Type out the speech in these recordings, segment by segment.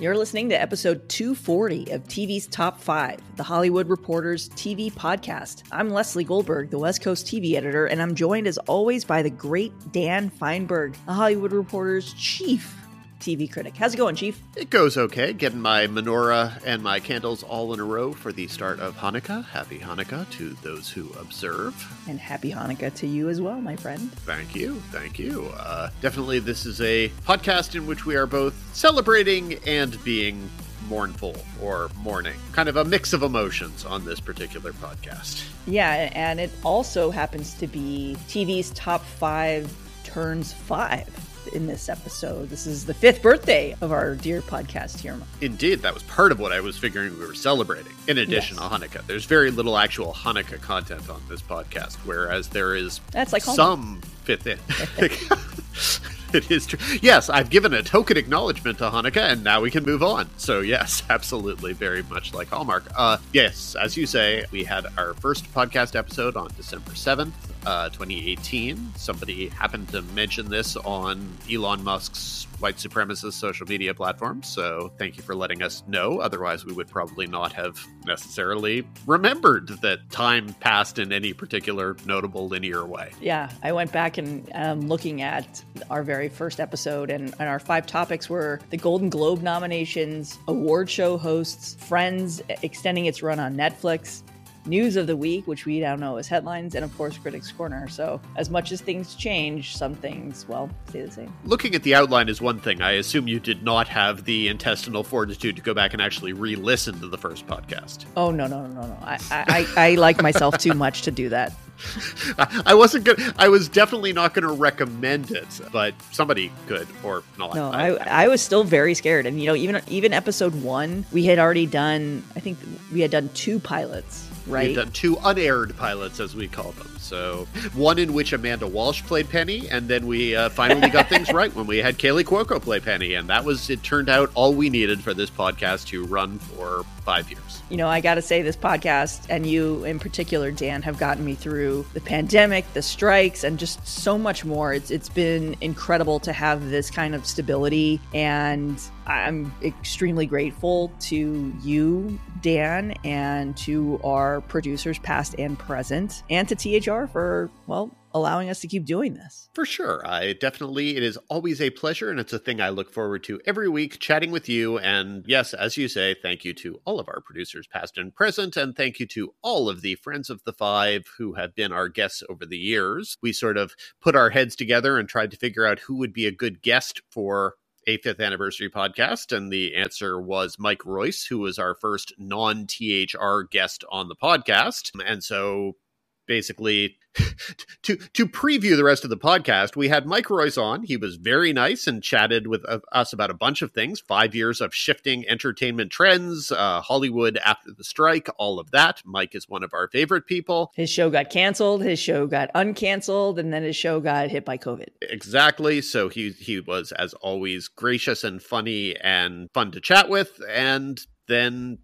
You're listening to episode 240 of TV's Top 5, the Hollywood Reporters TV podcast. I'm Leslie Goldberg, the West Coast TV editor, and I'm joined as always by the great Dan Fienberg, the Hollywood Reporter's chief TV critic. How's it going, Chief? It goes okay. Getting my menorah and my candles all in a row for the start of Hanukkah. Happy Hanukkah to those who observe. And happy Hanukkah to you as well, my friend. Thank you. Thank you. Uh, definitely, this is a podcast in which we are both celebrating and being mournful or mourning. Kind of a mix of emotions on this particular podcast. Yeah, and it also happens to be TV's top five turns five in this episode. This is the fifth birthday of our dear podcast here. Indeed, that was part of what I was figuring we were celebrating. In addition yes. to Hanukkah, there's very little actual Hanukkah content on this podcast, whereas there is That's like some fifth in. it is true. Yes, I've given a token acknowledgement to Hanukkah, and now we can move on. So, yes, absolutely, very much like Hallmark. Uh, yes, as you say, we had our first podcast episode on December 7th, uh, 2018. Somebody happened to mention this on Elon Musk's white supremacist social media platform, So thank you for letting us know. Otherwise, we would probably not have necessarily remembered that time passed in any particular notable linear way. Yeah, I went back and um, looking at our very first episode, and, and our five topics were the Golden Globe nominations, award show hosts, Friends extending its run on Netflix news of the week, which we now know as headlines, and of course, Critics Corner. So, as much as things change, some things, well, stay the same. Looking at the outline is one thing. I assume you did not have the intestinal fortitude to go back and actually re listen to the first podcast. Oh, no, no, no, no. I, I, I like myself too much to do that. I wasn't good. I was definitely not going to recommend it, but somebody could or not. No, I, I, I, was still very scared, and you know, even even episode one, we had already done. I think we had done two pilots, right? We've done two unaired pilots, as we call them. So one in which Amanda Walsh played Penny, and then we uh, finally got things right when we had Kaley Cuoco play Penny, and that was it. Turned out all we needed for this podcast to run for five years. You know, I got to say, this podcast and you in particular, Dan, have gotten me through the pandemic, the strikes, and just so much more. It's it's been incredible to have this kind of stability, and I'm extremely grateful to you, Dan, and to our producers, past and present, and to THR for well allowing us to keep doing this. For sure. I definitely, it is always a pleasure, and it's a thing I look forward to every week chatting with you. And yes, as you say, thank you to all of our producers, past and present, and thank you to all of the friends of the five who have been our guests over the years. We sort of put our heads together and tried to figure out who would be a good guest for a fifth anniversary podcast, and the answer was Mike Royce, who was our first non THR guest on the podcast. And so basically to to preview the rest of the podcast, we had Mike Royce on. He was very nice and chatted with uh, us about a bunch of things: five years of shifting entertainment trends, uh, Hollywood after the strike, all of that. Mike is one of our favorite people. His show got canceled. His show got uncanceled, and then his show got hit by COVID. Exactly. So he he was, as always, gracious and funny and fun to chat with. And then,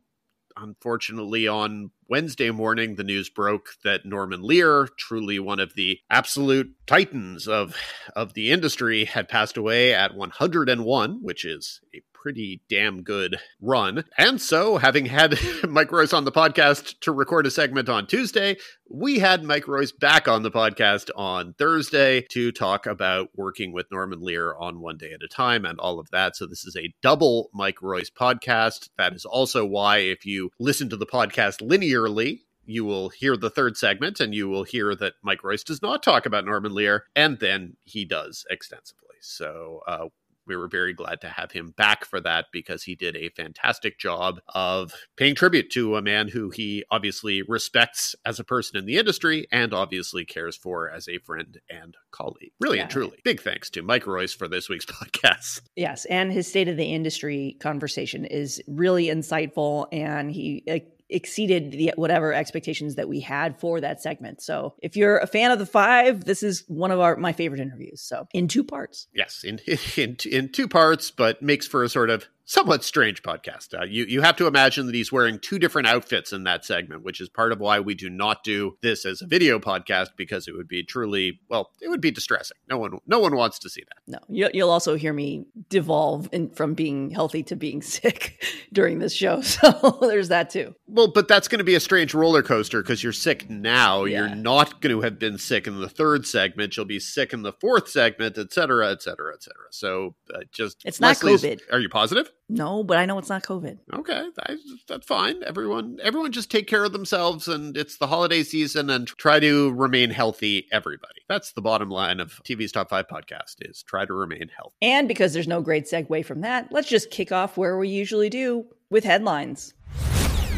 unfortunately, on Wednesday morning, the news broke that Norman Lear, truly one of the absolute titans of of the industry, had passed away at 101, which is a pretty damn good run. And so, having had Mike Royce on the podcast to record a segment on Tuesday, we had Mike Royce back on the podcast on Thursday to talk about working with Norman Lear on One Day at a Time and all of that. So, this is a double Mike Royce podcast. That is also why, if you listen to the podcast linearly, you will hear the third segment and you will hear that Mike Royce does not talk about Norman Lear, and then he does extensively. So, uh, we were very glad to have him back for that because he did a fantastic job of paying tribute to a man who he obviously respects as a person in the industry and obviously cares for as a friend and colleague. Really yeah. and truly. Big thanks to Mike Royce for this week's podcast. Yes. And his state of the industry conversation is really insightful and he exceeded the whatever expectations that we had for that segment. So if you're a fan of the five, this is one of our my favorite interviews. So in two parts. Yes, in in in two parts, but makes for a sort of somewhat strange podcast. Uh, you you have to imagine that he's wearing two different outfits in that segment, which is part of why we do not do this as a video podcast because it would be truly well, it would be distressing. No one no one wants to see that. No, you'll also hear me devolve in, from being healthy to being sick during this show, so there's that too. Well, but that's going to be a strange roller coaster because you're sick now. Yeah. You're not going to have been sick in the third segment. You'll be sick in the fourth segment, et cetera, et cetera, et cetera. So uh, just it's not COVID. Are you positive? No, but I know it's not COVID. Okay, that's fine. Everyone, everyone, just take care of themselves, and it's the holiday season, and try to remain healthy. Everybody, that's the bottom line of TV's Top Five podcast: is try to remain healthy. And because there's no great segue from that, let's just kick off where we usually do with headlines.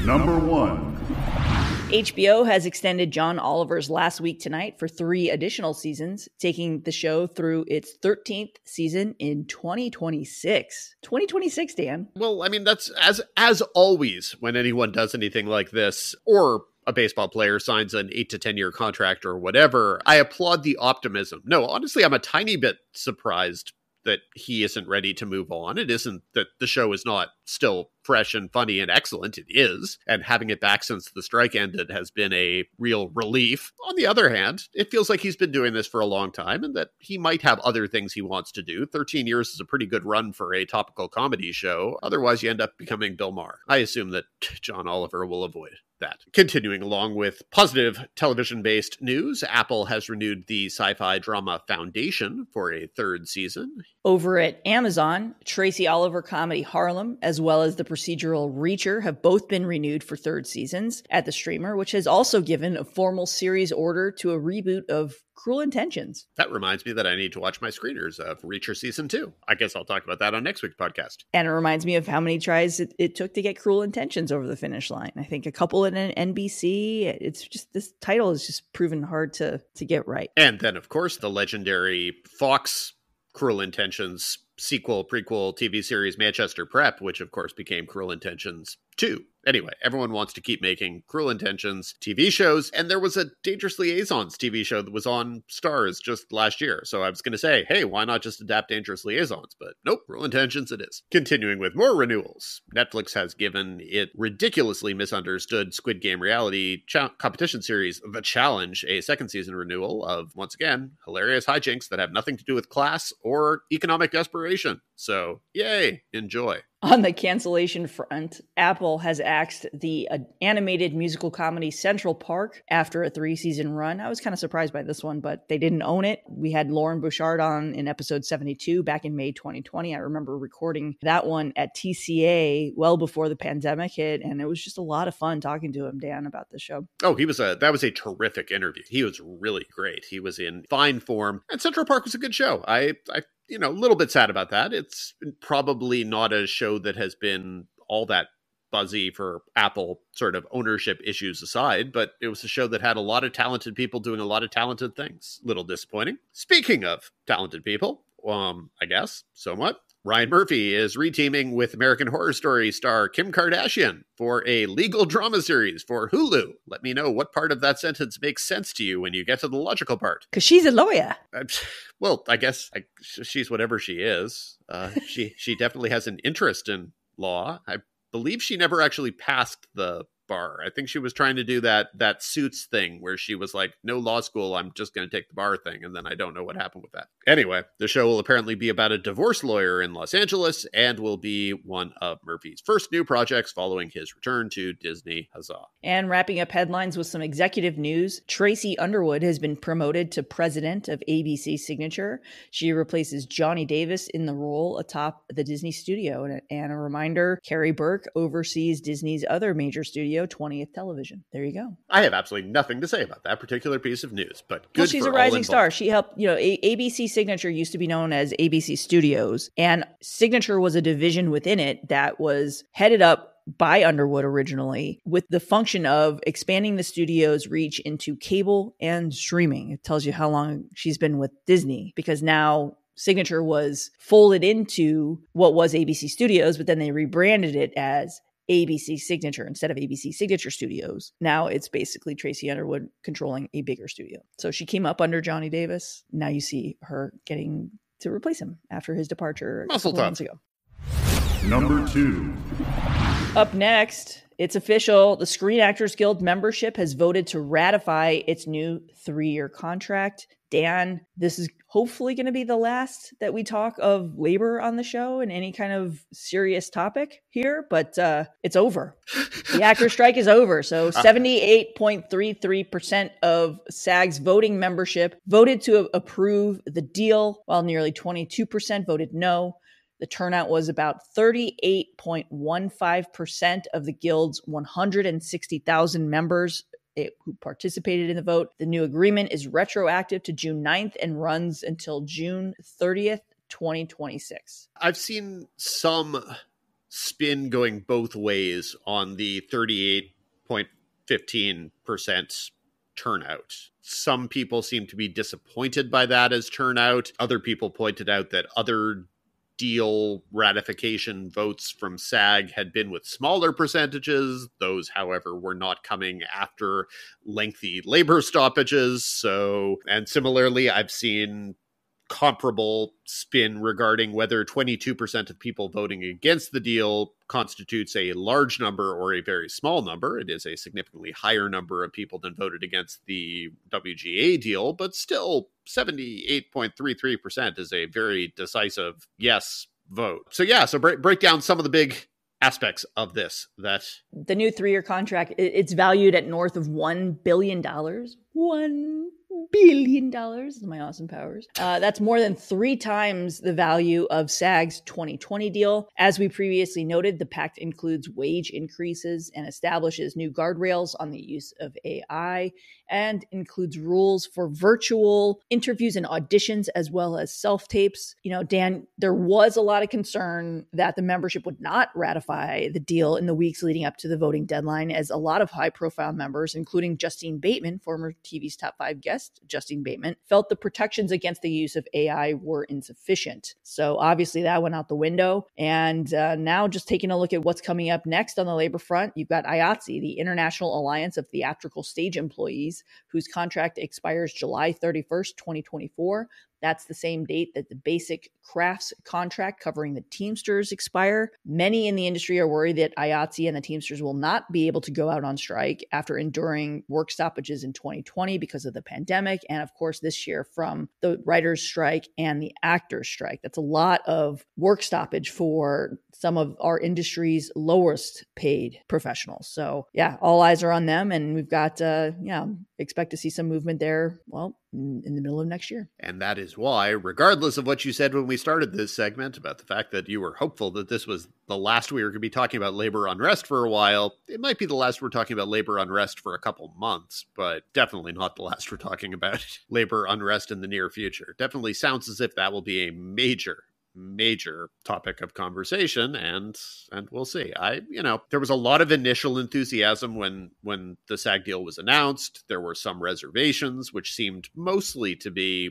Number one. HBO has extended John Oliver's Last Week Tonight for three additional seasons, taking the show through its 13th season in 2026. 2026, Dan. Well, I mean, that's as as always when anyone does anything like this, or a baseball player signs an eight to 10 year contract or whatever, I applaud the optimism. No, honestly, I'm a tiny bit surprised that he isn't ready to move on. It isn't that the show is not still fresh and funny and excellent. It is. And having it back since the strike ended has been a real relief. On the other hand, it feels like he's been doing this for a long time and that he might have other things he wants to do. 13 years is a pretty good run for a topical comedy show. Otherwise, you end up becoming Bill Maher. I assume that John Oliver will avoid that. Continuing along with positive television based news, Apple has renewed the sci fi drama Foundation for a third season. Over at Amazon, Tracy Oliver comedy Harlem, as well as the procedural Reacher, have both been renewed for third seasons at the streamer, which has also given a formal series order to a reboot of Cruel Intentions. That reminds me that I need to watch my screeners of Reacher season two. I guess I'll talk about that on next week's podcast. And it reminds me of how many tries it, it took to get Cruel Intentions over the finish line. I think a couple in an NBC. It's just this title is just proven hard to to get right. And then, of course, the legendary Fox Cruel Intentions sequel, prequel TV series Manchester Prep, which of course became Cruel Intentions 2. Anyway, everyone wants to keep making Cruel Intentions TV shows, and there was a Dangerous Liaisons TV show that was on Starz just last year. So I was going to say, hey, why not just adapt Dangerous Liaisons? But nope, Cruel Intentions it is. Continuing with more renewals, Netflix has given it ridiculously misunderstood Squid Game reality competition series The Challenge a second season renewal of, once again, hilarious hijinks that have nothing to do with class or economic desperation. So, yay, enjoy. On the cancellation front, Apple has axed the uh, animated musical comedy Central Park after a three season run. I was kind of surprised by this one, but they didn't own it. We had Loren Bouchard on in episode 72 back in May 2020. I remember recording that one at TCA well before the pandemic hit, and it was just a lot of fun talking to him, Dan, about the show. Oh, he was a that was a terrific interview. He was really great. He was in fine form, and Central Park was a good show. I I you know, a little bit sad about that. It's probably not a show that has been all that buzzy for Apple sort of ownership issues aside, but it was a show that had a lot of talented people doing a lot of talented things. Little disappointing. Speaking of talented people, um, I guess, somewhat. Ryan Murphy is reteaming with American Horror Story star Kim Kardashian for a legal drama series for Hulu. Let me know what part of that sentence makes sense to you when you get to the logical part. Because she's a lawyer. Uh, well, I guess I, she's whatever she is. Uh, she she definitely has an interest in law. I believe she never actually passed the bar. I think she was trying to do that that suits thing where she was like, "No law school, I'm just going to take the bar thing," and then I don't know what happened with that. Anyway, the show will apparently be about a divorce lawyer in Los Angeles and will be one of Murphy's first new projects following his return to Disney. Huzzah! And wrapping up headlines with some executive news, Tracy Underwood has been promoted to president of ABC Signature. She replaces Jonnie Davis in the role atop the Disney studio. And, and a reminder Karey Burke oversees Disney's other major studio, 20th Television. There you go. I have absolutely nothing to say about that particular piece of news, but good well, she's a rising star. She helped, you know, a- ABC Signature used to be known as ABC Studios, and Signature was a division within it that was headed up by Underwood originally with the function of expanding the studio's reach into cable and streaming. It tells you how long she's been with Disney because now Signature was folded into what was ABC Studios, but then they rebranded it as ABC Signature instead of ABC Signature Studios. Now it's basically Tracy Underwood controlling a bigger studio. So she came up under Jonnie Davis. Now you see her getting to replace him after his departure a couple tough. months ago. Number two. Up next, it's official. The Screen Actors Guild membership has voted to ratify its new three year contract. Dan, this is hopefully going to be the last that we talk of labor on the show and any kind of serious topic here, but uh, it's over. The actor strike is over. So 78.33% of SAG's voting membership voted to approve the deal, while nearly 22% voted no. The turnout was about 38.15% of the Guild's 160,000 members it, who participated in the vote. The new agreement is retroactive to June 9th and runs until June 30th, 2026. I've seen some spin going both ways on the 38.15% turnout. Some people seem to be disappointed by that as turnout. Other people pointed out that other deal ratification votes from SAG had been with smaller percentages. Those, however, were not coming after lengthy labor stoppages. So, and similarly, I've seen comparable spin regarding whether 22% of people voting against the deal constitutes a large number or a very small number. It is a significantly higher number of people than voted against the WGA deal, but still 78.33% is a very decisive yes vote. So, yeah, so break, break down some of the big aspects of this that The new three year contract, it's valued at north of $1 billion. $1 billion dollars is my awesome powers. Uh, that's more than three times the value of SAG's 2020 deal. As we previously noted, the pact includes wage increases and establishes new guardrails on the use of AI and includes rules for virtual interviews and auditions as well as self tapes. You know, Dan, there was a lot of concern that the membership would not ratify the deal in the weeks leading up to the voting deadline, as a lot of high profile members, including Justine Bateman, former TV's top five guest, Justine Bateman, felt the protections against the use of AI were insufficient. So obviously that went out the window. And uh, now, just taking a look at what's coming up next on the labor front, you've got IATSE, the International Alliance of Theatrical Stage Employees, whose contract expires July 31st, 2024. That's the same date that the basic crafts contract covering the Teamsters expire. Many in the industry are worried that IATSE and the Teamsters will not be able to go out on strike after enduring work stoppages in 2020 because of the pandemic. And of course, this year from the writer's strike and the actor's strike. That's a lot of work stoppage for some of our industry's lowest paid professionals. So, yeah, all eyes are on them. And we've got, uh, yeah, expect to see some movement there, well, in the middle of next year. And that is why, regardless of what you said when we started this segment about the fact that you were hopeful that this was the last we were going to be talking about labor unrest for a while, it might be the last we're talking about labor unrest for a couple months, but definitely not the last we're talking about labor unrest in the near future. Definitely sounds as if that will be a major major topic of conversation and and we'll see. I you know there was a lot of initial enthusiasm when when the sag deal was announced. There were some reservations which seemed mostly to be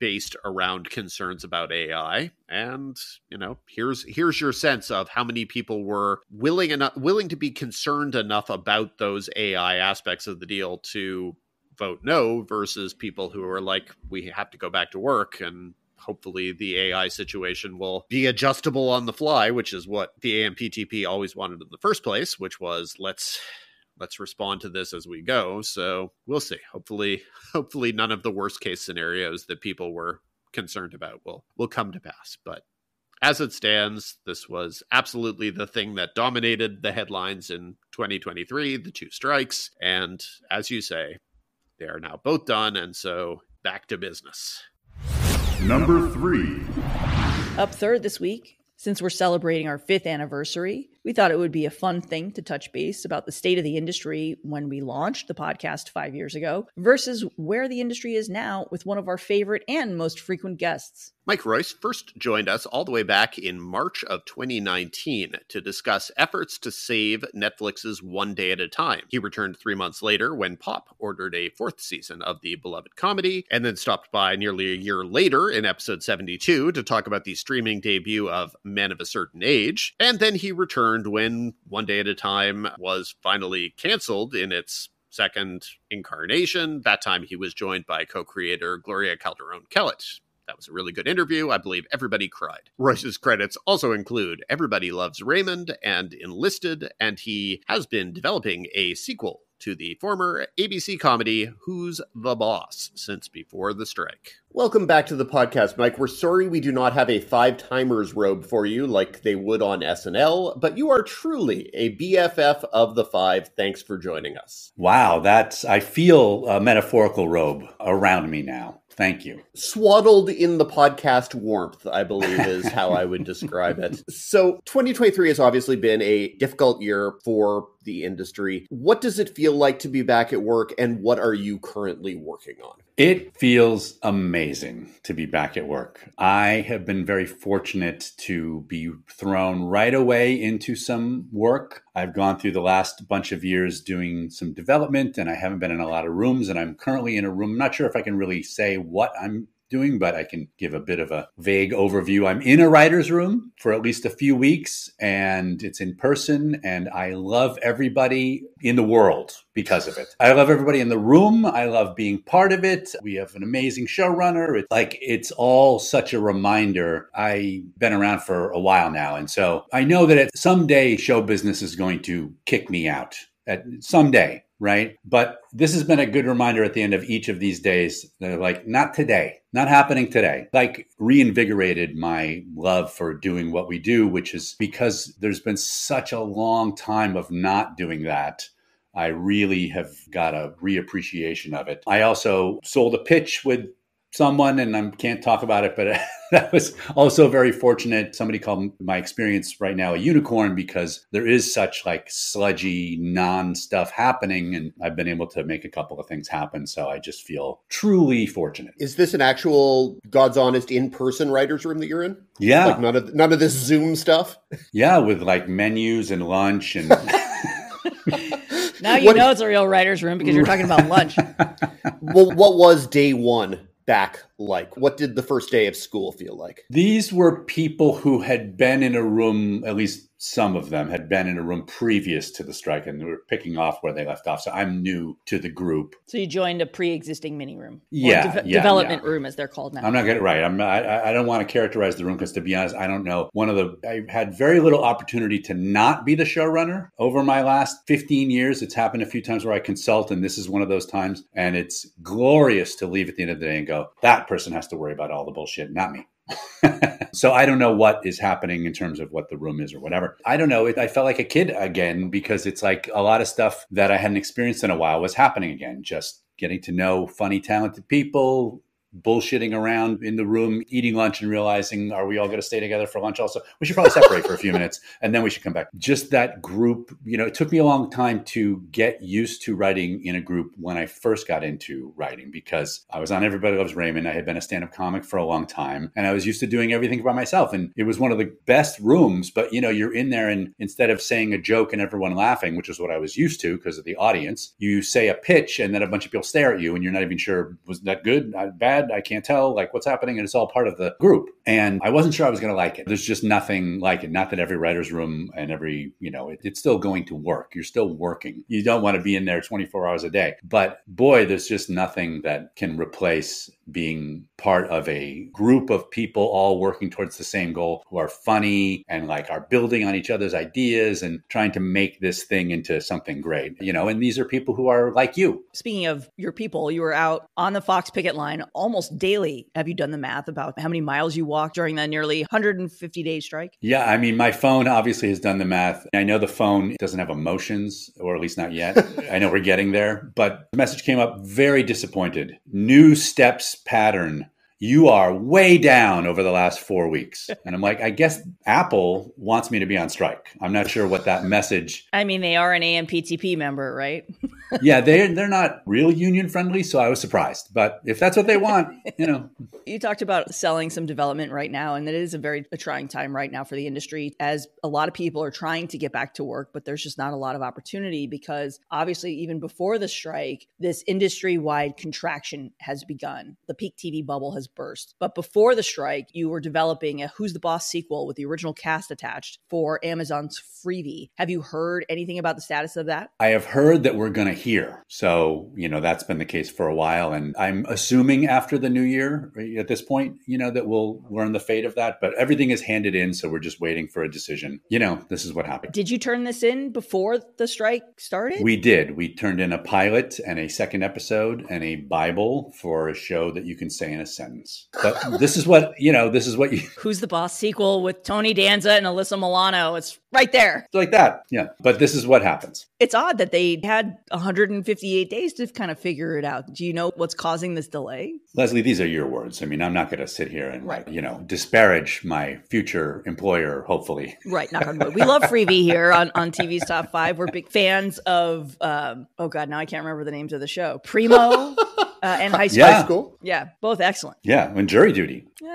based around concerns about ai and you know here's here's your sense of how many people were willing enough willing to be concerned enough about those ai aspects of the deal to vote no versus people who are like we have to go back to work and hopefully the AI situation will be adjustable on the fly, which is what the AMPTP always wanted in the first place, which was let's let's respond to this as we go. So we'll see. Hopefully, hopefully none of the worst case scenarios that people were concerned about will will come to pass. But as it stands, this was absolutely the thing that dominated the headlines in 2023, the two strikes. And as you say, they are now both done. And so back to business. Number three. Up third this week, since we're celebrating our fifth anniversary, we thought it would be a fun thing to touch base about the state of the industry when we launched the podcast five years ago versus where the industry is now with one of our favorite and most frequent guests. Mike Royce first joined us all the way back in March of 2019 to discuss efforts to save Netflix's One Day at a Time. He returned three months later when Pop ordered a fourth season of the beloved comedy, and then stopped by nearly a year later in episode 72 to talk about the streaming debut of Men of a Certain Age. And then he returned when One Day at a Time was finally canceled in its second incarnation. That time he was joined by co creator Gloria Calderon Kellett. That was a really good interview. I believe everybody cried. Royce's credits also include Everybody Loves Raymond and Enlisted, and he has been developing a sequel to the former ABC comedy Who's the Boss since before the strike. Welcome back to the podcast, Mike. We're sorry we do not have a five timers robe for you like they would on SNL, but you are truly a BFF of the five. Thanks for joining us. Wow, that's I feel a metaphorical robe around me now. Thank you. Swaddled in the podcast warmth, I believe is how I would describe it. So, 2023 has obviously been a difficult year for the industry. What does it feel like to be back at work, and what are you currently working on? It feels amazing to be back at work. I have been very fortunate to be thrown right away into some work. I've gone through the last bunch of years doing some development and I haven't been in a lot of rooms. And I'm currently in a room. I'm not sure if I can really say what I'm doing, but I can give a bit of a vague overview. I'm in a writer's room for at least a few weeks and it's in person and I love everybody in the world because of it. I love everybody in the room. I love being part of it. We have an amazing showrunner. It's like it's all such a reminder. I've been around for a while now and so I know that at someday show business is going to kick me out. At someday, right? But this has been a good reminder at the end of each of these days. They're like, not today, not happening today. Like reinvigorated my love for doing what we do, which is because there's been such a long time of not doing that. I really have got a reappreciation of it. I also sold a pitch with someone and I can't talk about it, but that was also very fortunate. Somebody called my experience right now a unicorn because there is such like sludgy non stuff happening and I've been able to make a couple of things happen. So I just feel truly fortunate. Is this an actual God's honest in person writer's room that you're in? Yeah. Like none of none of this Zoom stuff? Yeah, with like menus and lunch and Now you what, know it's a real writer's room because you're talking about lunch. well, what was day one back like? What did the first day of school feel like? These were people who had been in a room, at least some of them had been in a room previous to the strike and they were picking off where they left off. So I'm new to the group. So you joined a pre-existing mini room, yeah, de- yeah development yeah. room as they're called now. I'm not getting right. I'm I, I don't want to characterize the room because to be honest, I don't know. One of the I had very little opportunity to not be the showrunner over my last 15 years. It's happened a few times where I consult, and this is one of those times. And it's glorious to leave at the end of the day and go, that person has to worry about all the bullshit, not me. so I don't know what is happening in terms of what the room is or whatever. I don't know. I felt like a kid again because it's like a lot of stuff that I hadn't experienced in a while was happening again. Just getting to know funny, talented people, bullshitting around in the room, eating lunch, and realizing, are we all going to stay together for lunch also? We should probably separate for a few minutes and then we should come back. Just that group, you know, it took me a long time to get used to writing in a group when I first got into writing because I was on Everybody Loves Raymond. I had been a stand up comic for a long time and I was used to doing everything by myself. And it was one of the best rooms, but you know, you're in there and instead of saying a joke and everyone laughing, which is what I was used to because of the audience, you say a pitch and then a bunch of people stare at you and you're not even sure, was that good, not bad? I can't tell like what's happening. And it's all part of the group. And I wasn't sure I was going to like it. There's just nothing like it. Not that every writer's room and every, you know, it, it's still going to work. You're still working. You don't want to be in there 24 hours a day. But boy, there's just nothing that can replace being part of a group of people all working towards the same goal who are funny and like are building on each other's ideas and trying to make this thing into something great. You know, and these are people who are like you. Speaking of your people, you were out on the Fox picket line almost daily. Have you done the math about how many miles you walked during that nearly 150 day strike? Yeah, I mean, my phone obviously has done the math. I know the phone doesn't have emotions, or at least not yet. I know we're getting there, but the message came up very disappointed. New steps pattern you are way down over the last four weeks. And I'm like, I guess Apple wants me to be on strike. I'm not sure what that message. I mean, they are an AMPTP member, right? yeah, they're they're not real union friendly, so I was surprised. But if that's what they want, you know. You talked about selling some development right now, and it is a very a trying time right now for the industry as a lot of people are trying to get back to work, but there's just not a lot of opportunity because obviously even before the strike, this industry wide contraction has begun. The peak TV bubble has burst. But before the strike, you were developing a Who's the Boss sequel with the original cast attached for Amazon's Freevee. Have you heard anything about the status of that? I have heard that we're going to hear. So, you know, that's been the case for a while. And I'm assuming after the new year, at this point, you know, that we'll learn the fate of that. But everything is handed in. So we're just waiting for a decision. You know, this is what happened. Did you turn this in before the strike started? We did. We turned in a pilot and a second episode and a Bible for a show that you can say in a sentence. But this is what, you know, this is what you. Who's the Boss sequel with Tony Danza and Alyssa Milano? It's right there. Like that. Yeah. But this is what happens. It's odd that they had 158 days to kind of figure it out. Do you know what's causing this delay? Leslie, these are your words. I mean, I'm not going to sit here and, right. you know, disparage my future employer, hopefully. Right. Knock on wood. We love Freevee here on, on TV's Top 5. We're big fans of, um, oh God, now I can't remember the names of the show. Primo uh, and High School. Yeah. School. Yeah, both excellent. Yeah, and jury duty. Eh,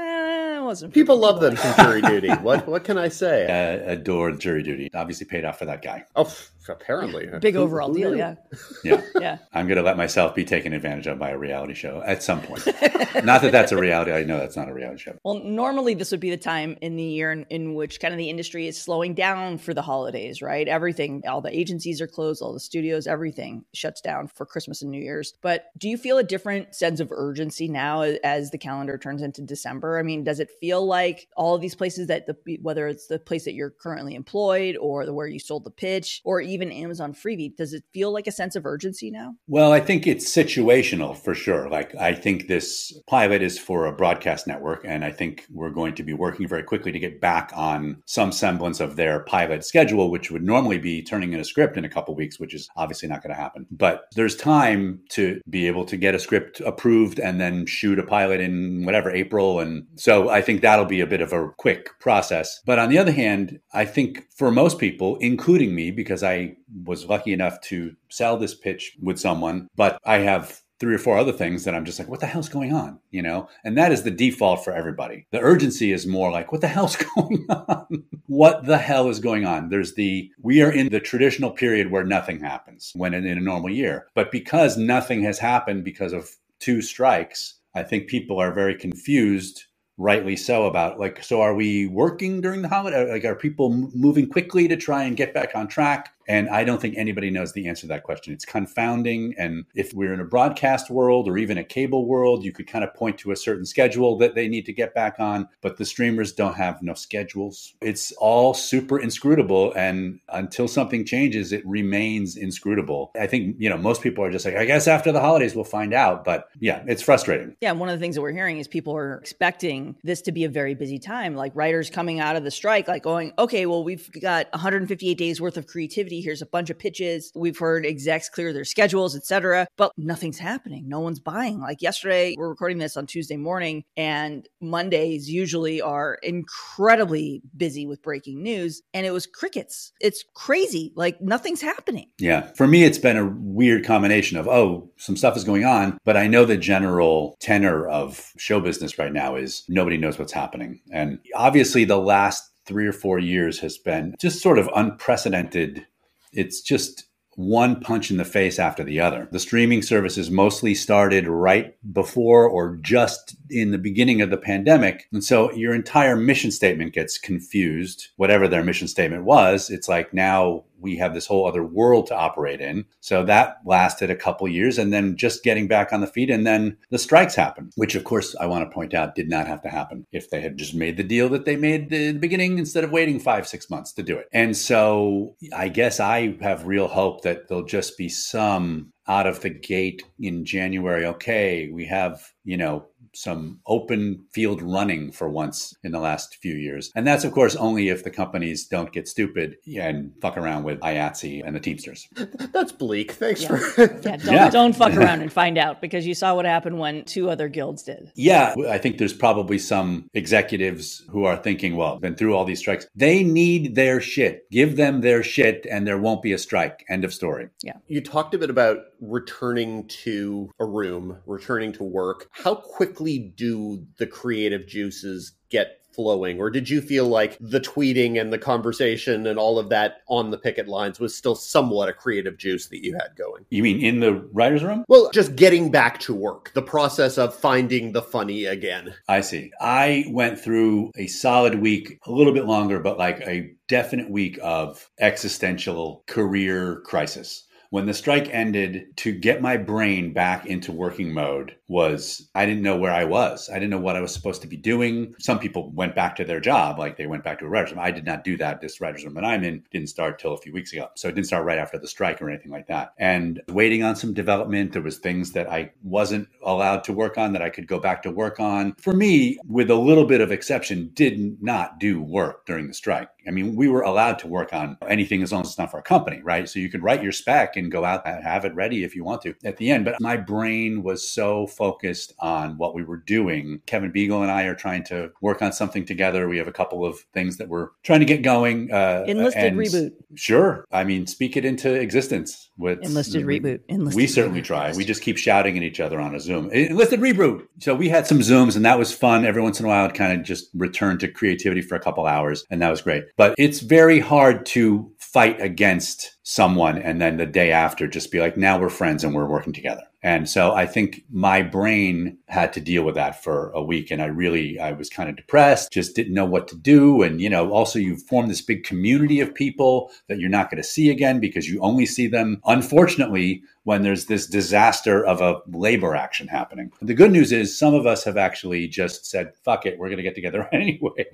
it wasn't People love them from jury duty. What what can I say? Uh, adored jury duty. Obviously paid off for that guy. Oh, f- apparently. big Who- overall who deal. Yeah, Yeah. yeah. I'm going to let myself be taken advantage of by a reality show at some point. not that that's a reality. I know that's not a reality show. Well, normally this would be the time in the year in, in which kind of the industry is slowing down for the holidays, right? Everything, all the agencies are closed, all the studios, everything shuts down for Christmas and New Year's. But do you feel a different sense of urgency now as the calendar turns into December? I mean, does it feel like all of these places that the whether it's the place that you're currently employed or the where you sold the pitch or even Amazon Freevee, does it feel like a sense of urgency now? Well, I think it's situational for sure. Like, I think this pilot is for a broadcast network, and I think we're going to be working very quickly to get back on some semblance of their pilot schedule, which would normally be turning in a script in a couple weeks, which is obviously not going to happen. But there's time to be able to get a script approved and then shoot a pilot in whatever April. And so I think that'll be a bit of a quick process. But on the other hand, I think for most people, including me, because I was lucky enough to sell this pitch with someone, but I have three or four other things that I'm just like, what the hell's going on? You know? And that is the default for everybody. The urgency is more like, what the hell's going on? what the hell is going on? There's the, we are in the traditional period where nothing happens when in, in a normal year. But because nothing has happened because of two strikes, I think people are very confused rightly so about like so are we working during the holiday like are people moving quickly to try and get back on track and i don't think anybody knows the answer to that question. It's confounding. And if we're in a broadcast world or even a cable world you could kind of point to a certain schedule that they need to get back on but the streamers don't have no schedules. It's all super inscrutable. And until something changes it remains inscrutable. I think you know most people are just like i guess after the holidays we'll find out. But yeah it's frustrating. Yeah, one of the things that we're hearing is people are expecting this to be a very busy time. Like writers coming out of the strike, like going, okay, well, we've got 158 days worth of creativity. Here's a bunch of pitches. We've heard execs clear their schedules, etc. but nothing's happening. No one's buying. Like yesterday, we're recording this on Tuesday morning, and Mondays usually are incredibly busy with breaking news, and it was crickets. It's crazy. Like nothing's happening. Yeah. For me, it's been a weird combination of, oh, some stuff is going on, but I know the general tenor of show business right now is nobody knows what's happening. And obviously, the last three or four years has been just sort of unprecedented. It's just one punch in the face after the other. The streaming services mostly started right before or just in the beginning of the pandemic. And so your entire mission statement gets confused, whatever their mission statement was. It's like now we have this whole other world to operate in. So that lasted a couple years and then just getting back on the feet. And then the strikes happened, which of course I want to point out did not have to happen if they had just made the deal that they made in the beginning instead of waiting five, six months to do it. And so I guess I have real hope that there'll just be some out of the gate in January. Okay, we have, you know, some open field running for once in the last few years. And that's, of course, only if the companies don't get stupid and fuck around with IATSE and the Teamsters. That's bleak. Thanks Yeah. for. Yeah, don't, Yeah. don't fuck around and find out because you saw what happened when two other guilds did. Yeah, I think there's probably some executives who are thinking, well, been through all these strikes. They need their shit. Give them their shit and there won't be a strike. End of story. Yeah. You talked a bit about returning to a room, returning to work. How quickly do the creative juices get flowing? Or did you feel like the tweeting and the conversation and all of that on the picket lines was still somewhat a creative juice that you had going? You mean in the writer's room? Well, just getting back to work, the process of finding the funny again. I see. I went through a solid week, a little bit longer, but like a definite week of existential career crisis. When the strike ended, to get my brain back into working mode was I didn't know where I was. I didn't know what I was supposed to be doing. Some people went back to their job, like they went back to a writer's room. I did not do that. This writer's room that I'm in didn't start till a few weeks ago. So it didn't start right after the strike or anything like that. And waiting on some development, there was things that I wasn't allowed to work on that I could go back to work on. For me, with a little bit of exception, did not do work during the strike. I mean, we were allowed to work on anything as long as it's not for a company, right? So you could write your spec and go out and have it ready if you want to at the end. But my brain was so focused on what we were doing. Kevin Biegel and I are trying to work on something together. We have a couple of things that we're trying to get going. Uh, Enlisted reboot. Sure. I mean, speak it into existence. With Enlisted we- reboot. Enlisted we certainly reboot. try. We just keep shouting at each other on a Zoom. Enlisted reboot. So we had some Zooms and that was fun. Every once in a while, it kind of just returned to creativity for a couple hours and that was great. But it's very hard to fight against someone and then the day after just be like, now we're friends and we're working together. And so I think my brain had to deal with that for a week. And I really, I was kind of depressed, just didn't know what to do. And, you know, also you form this big community of people that you're not going to see again because you only see them, unfortunately, when there's this disaster of a labor action happening. The good news is some of us have actually just said, fuck it, we're going to get together anyway.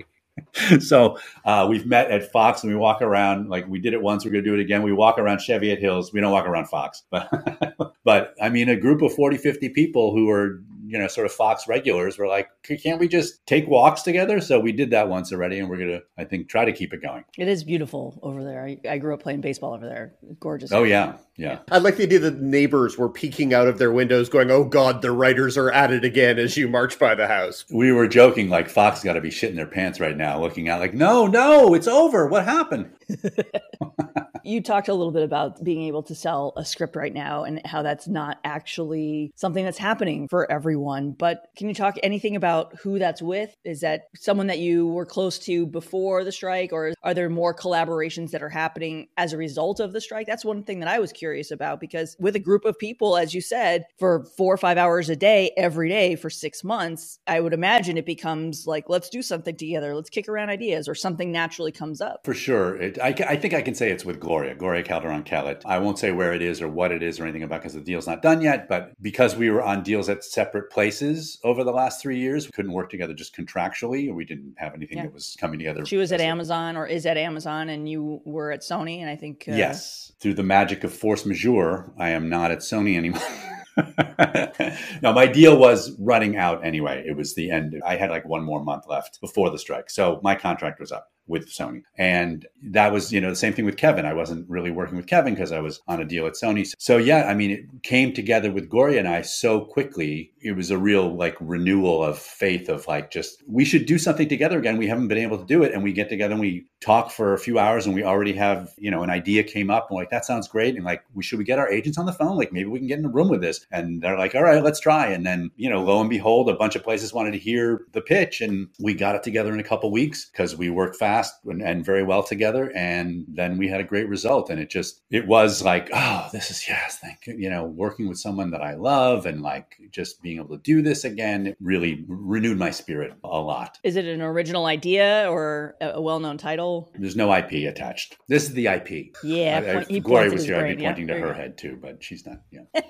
so uh, we've met at Fox and we walk around like we did it once. We're going to do it again. We walk around Cheviot Hills. We don't walk around Fox, but but I mean, a group of 40, 50 people who are you know sort of Fox regulars were like, can't we just take walks together? So we did that once already, and we're going to I think try to keep it going. It is beautiful over there. I, I grew up playing baseball over there. Gorgeous. Oh yeah, yeah. I like the idea that neighbors were peeking out of their windows going, oh God, the writers are at it again as you march by the house. We were joking like Fox got to be shitting their pants right now, looking out like, no, no, it's over. What happened? You talked a little bit about being able to sell a script right now and how that's not actually something that's happening for everyone. But can you talk anything about who that's with? Is that someone that you were close to before the strike, or are there more collaborations that are happening as a result of the strike? That's one thing that I was curious about because with a group of people, as you said, for four or five hours a day, every day for six months, I would imagine it becomes like, let's do something together, let's kick around ideas, or something naturally comes up. For sure. It, I, I think I can say it's with Gloria, Gloria Calderon Kellett. I won't say where it is or what it is or anything about because the deal's not done yet. But because we were on deals at separate places over the last three years, we couldn't work together just contractually. We didn't have anything Yeah. that was coming together. She was at a- Amazon or is at Amazon, and you were at Sony, and I think uh, Yes. Through the magic of force majeure, I am not at Sony anymore. now my deal was running out anyway. It was the end. I had like one more month left before the strike. So my contract was up with Sony. And that was, you know, the same thing with Kevin. I wasn't really working with Kevin because I was on a deal at Sony. So yeah, I mean, it came together with Gloria and I so quickly. It was a real like renewal of faith of like just we should do something together again. We haven't been able to do it. And we get together and we talk for a few hours and we already have, you know, an idea came up and like that sounds great. And like we should we get our agents on the phone? Like maybe we can get in a room with this. And they're like, all right, let's try. And then, you know, lo and behold, a bunch of places wanted to hear the pitch and we got it together in a couple weeks because we worked fast fast and, and, very well together. And then we had a great result. And it just, it was like, oh, this is, yes, thank you. You know, working with someone that I love and like just being able to do this again really renewed my spirit a lot. Is it an original idea or a well known title? There's no IP attached. This is the IP. Yeah. I, I, Gloria was here. Brain, I'd be pointing yeah, to her head too, but she's not. Yeah.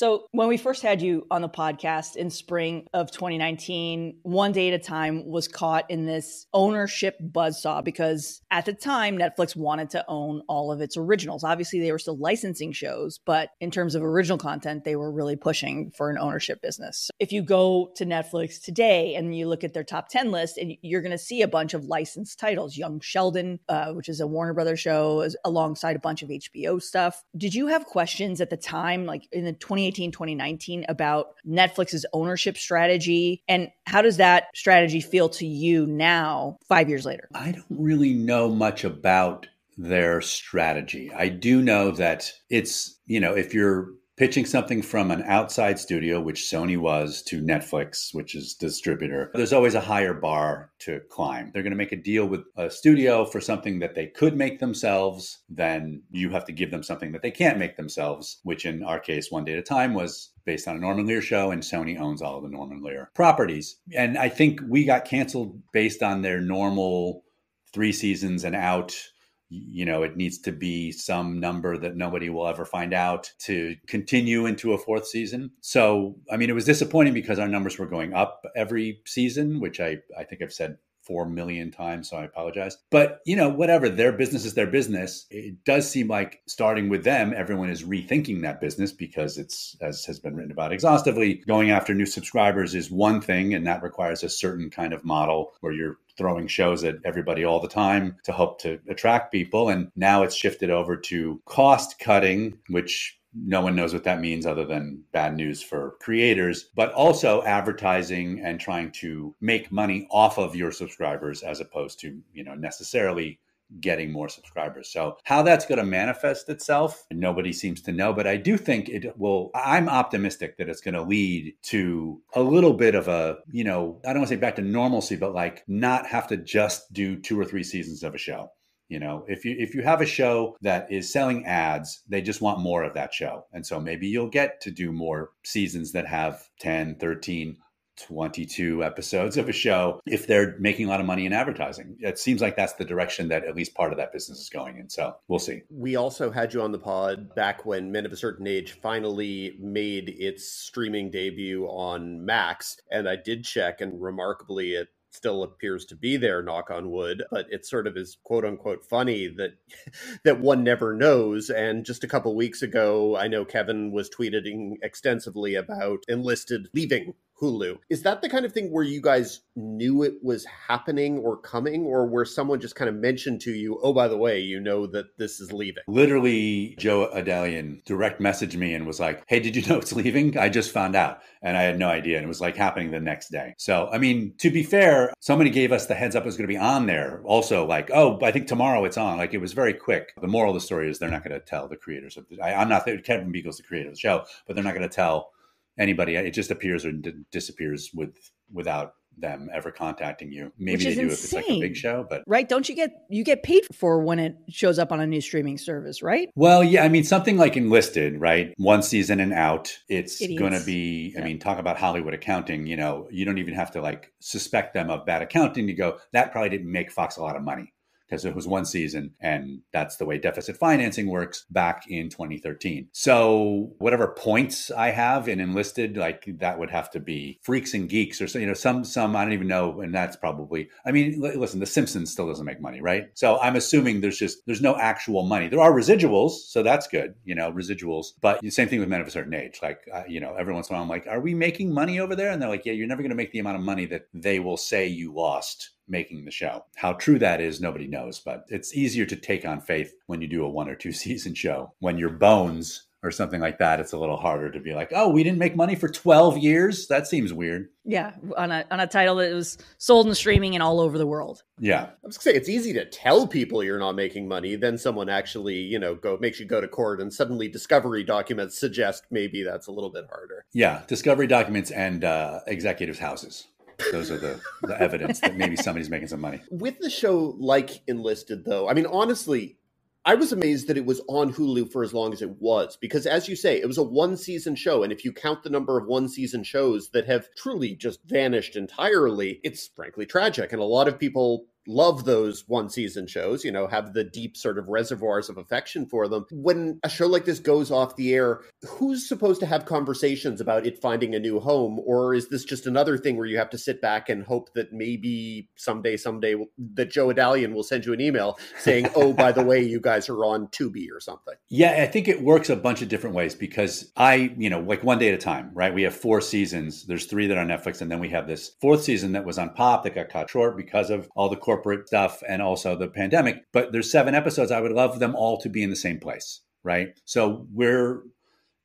So, when we first had you on the podcast in spring of 2019, One Day at a Time was caught in this ownership buzzsaw because at the time, Netflix wanted to own all of its originals. Obviously, they were still licensing shows, but in terms of original content, they were really pushing for an ownership business. If you go to Netflix today and you look at their top 10 list, and you're going to see a bunch of licensed titles Young Sheldon, uh, which is a Warner Brothers show, alongside a bunch of HBO stuff. Did you have questions at the time, like in the 2018? 2018, 2019 about Netflix's ownership strategy. And how does that strategy feel to you now, five years later? I don't really know much about their strategy. I do know that it's, you know, if you're pitching something from an outside studio, which Sony was, to Netflix, which is distributor, there's always a higher bar to climb. They're going to make a deal with a studio for something that they could make themselves, then you have to give them something that they can't make themselves, which in our case, One Day at a Time was based on a Norman Lear show, and Sony owns all of the Norman Lear properties. And I think we got canceled based on their normal three seasons and out you know it needs to be some number that nobody will ever find out to continue into a fourth season. So i mean it was disappointing because our numbers were going up every season which i i think i've said four million times, so I apologize. But you know, whatever, their business is their business. It does seem like starting with them, everyone is rethinking that business because it's, as has been written about exhaustively, going after new subscribers is one thing, and that requires a certain kind of model where you're throwing shows at everybody all the time to hope to attract people. And now it's shifted over to cost cutting, which no one knows what that means other than bad news for creators, but also advertising and trying to make money off of your subscribers as opposed to, you know, necessarily getting more subscribers. So how that's going to manifest itself, nobody seems to know, but I do think it will I'm optimistic that it's going to lead to a little bit of a, you know, I don't want to say back to normalcy, but like not have to just do two or three seasons of a show you know if you if you have a show that is selling ads they just want more of that show and so maybe you'll get to do more seasons that have 10 13 22 episodes of a show if they're making a lot of money in advertising. It seems like that's the direction that at least part of that business is going in. So we'll see. We also had you on the pod back when Men of a Certain Age finally made its streaming debut on Max. And I did check, and remarkably, it still appears to be there knock on wood but it sort of is quote unquote funny that that one never knows and just a couple weeks ago i know kevin was tweeting extensively about enlisted leaving Hulu. Is that the kind of thing where you guys knew it was happening or coming, or where someone just kind of mentioned to you, oh, by the way, you know that this is leaving? Literally, Joe Adalian direct messaged me and was like, hey, did you know it's leaving? I just found out. And I had no idea. And it was like happening the next day. So, I mean, to be fair, somebody gave us the heads up it was going to be on there. Also, like, oh, I think tomorrow it's on. Like, it was very quick. The moral of the story is they're not going to tell the creators of the, I, I'm not, Kevin Biegel's the creator of the show, but they're not going to tell anybody. It just appears or disappears with without them ever contacting you. Maybe they do insane. if it's like a big show, but right? Don't you get you get paid for when it shows up on a new streaming service, right? Well, yeah. I mean, something like Enlisted, right? One season and out. It's going to be. I mean, talk about Hollywood accounting. You know, you don't even have to like suspect them of bad accounting. You go, that probably didn't make Fox a lot of money because it was one season and that's the way deficit financing works back in 2013. So whatever points I have in enlisted, like that would have to be freaks and geeks or so, you know, some, some, I don't even know. And that's probably, I mean, listen, the Simpsons still doesn't make money, right? So I'm assuming there's just, there's no actual money. There are residuals. So that's good, you know, residuals, but the same thing with men of a certain age. Like, uh, you know, every once in a while I'm like, are we making money over there? And they're like, yeah, you're never going to make the amount of money that they will say you lost making the show. How true that is, nobody knows, but it's easier to take on faith when you do a one or two season show. When your bones or something like that, it's a little harder to be like, oh, we didn't make money for 12 years. That seems weird. Yeah, on a on a title that was sold and streaming and all over the world. Yeah, I was gonna say it's easy to tell people you're not making money. Then someone actually, you know, go makes you go to court, and suddenly discovery documents suggest maybe that's a little bit harder. Yeah, discovery documents and uh, executives' houses those are the, the evidence that maybe somebody's making some money. With the show like Enlisted, though, I mean, honestly, I was amazed that it was on Hulu for as long as it was because, as you say, it was a one season show. And if you count the number of one season shows that have truly just vanished entirely, it's frankly tragic. And a lot of people love those one season shows, you know, have the deep sort of reservoirs of affection for them. When a show like this goes off the air, who's supposed to have conversations about it finding a new home? Or is this just another thing where you have to sit back and hope that maybe someday, someday that Joe Adalian will send you an email saying, oh, by the way, you guys are on Tubi or something? Yeah, I think it works a bunch of different ways because I, you know, like one day at a time, right? We have four seasons. There's three that are on Netflix. And then we have this fourth season that was on Pop that got cut short because of all the corporate stuff and also the pandemic. But there's seven episodes. I would love them all to be in the same place, right? So we're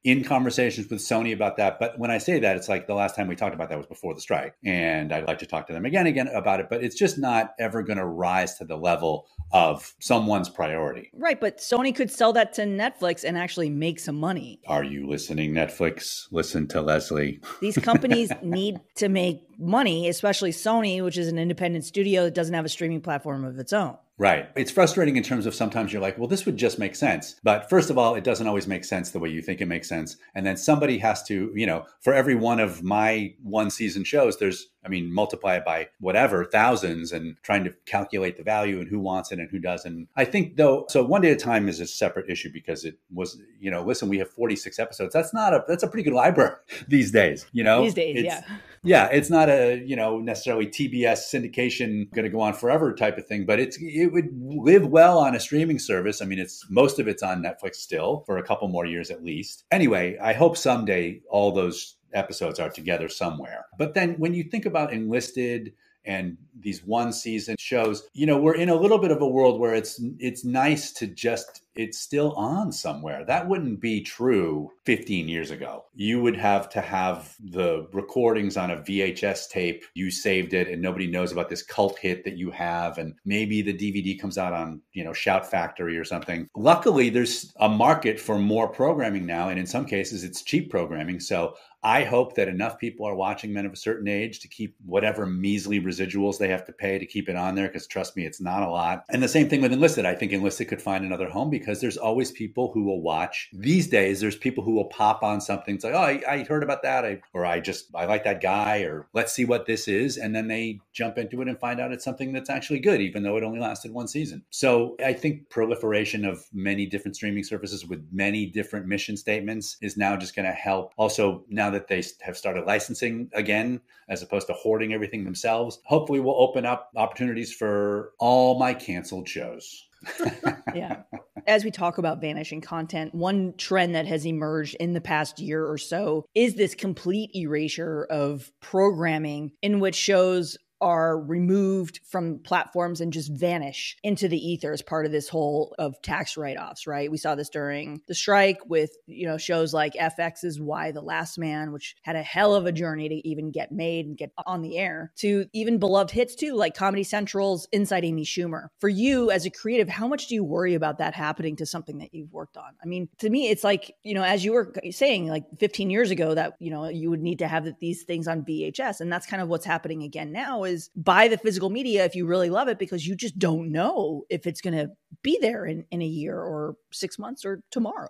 in conversations with Sony about that. But when I say that, it's like the last time we talked about that was before the strike. And I'd like to talk to them again, again about it. But it's just not ever going to rise to the level of someone's priority. Right. But Sony could sell that to Netflix and actually make some money. Are you listening, Netflix? Listen to Leslie. These companies need to make money, especially Sony, which is an independent studio that doesn't have a streaming platform of its own. Right. It's frustrating in terms of sometimes you're like, well, this would just make sense. But first of all, it doesn't always make sense the way you think it makes sense. And then somebody has to, you know, for every one of my one season shows, there's, I mean, multiply it by whatever, thousands, and trying to calculate the value and who wants it and who doesn't. I think, though, so one day at a time is a separate issue because it was, you know, listen, we have 46 episodes. That's not a, that's a pretty good library these days, you know? These days, it's, yeah. Yeah. It's not a, you know, necessarily TBS syndication going to go on forever type of thing, but it's, it would live well on a streaming service. I mean, it's most of it's on Netflix still for a couple more years at least. Anyway, I hope someday all those episodes are together somewhere. But then when you think about enlisted and these one season shows you know we're in a little bit of a world where it's it's nice to just it's still on somewhere that wouldn't be true 15 years ago you would have to have the recordings on a VHS tape you saved it and nobody knows about this cult hit that you have and maybe the DVD comes out on you know Shout Factory or something luckily there's a market for more programming now and in some cases it's cheap programming so I hope that enough people are watching men of a certain age to keep whatever measly residuals they have to pay to keep it on there. Because trust me, it's not a lot. And the same thing with Enlisted. I think Enlisted could find another home because there's always people who will watch. These days, there's people who will pop on something. It's like, oh, I, I heard about that. I, or I just, I like that guy, or let's see what this is. And then they jump into it and find out it's something that's actually good, even though it only lasted one season. So I think proliferation of many different streaming services with many different mission statements is now just going to help. Also, now that they have started licensing again, as opposed to hoarding everything themselves, hopefully we'll open up opportunities for all my canceled shows. yeah. As we talk about vanishing content, one trend that has emerged in the past year or so is this complete erasure of programming in which shows are removed from platforms and just vanish into the ether as part of this whole of tax write-offs right? We saw this during the strike with you know shows like fx's Y the last man which had a hell of a journey to even get made and get on the air to even beloved hits too like comedy central's inside amy schumer. For you as a creative how much do you worry about that happening to something that you've worked on? I mean to me it's like you know as you were saying like 15 years ago that you know you would need to have these things on vhs and that's kind of what's happening again now is buy the physical media if you really love it because you just don't know if it's going to be there in, in a year or six months or tomorrow.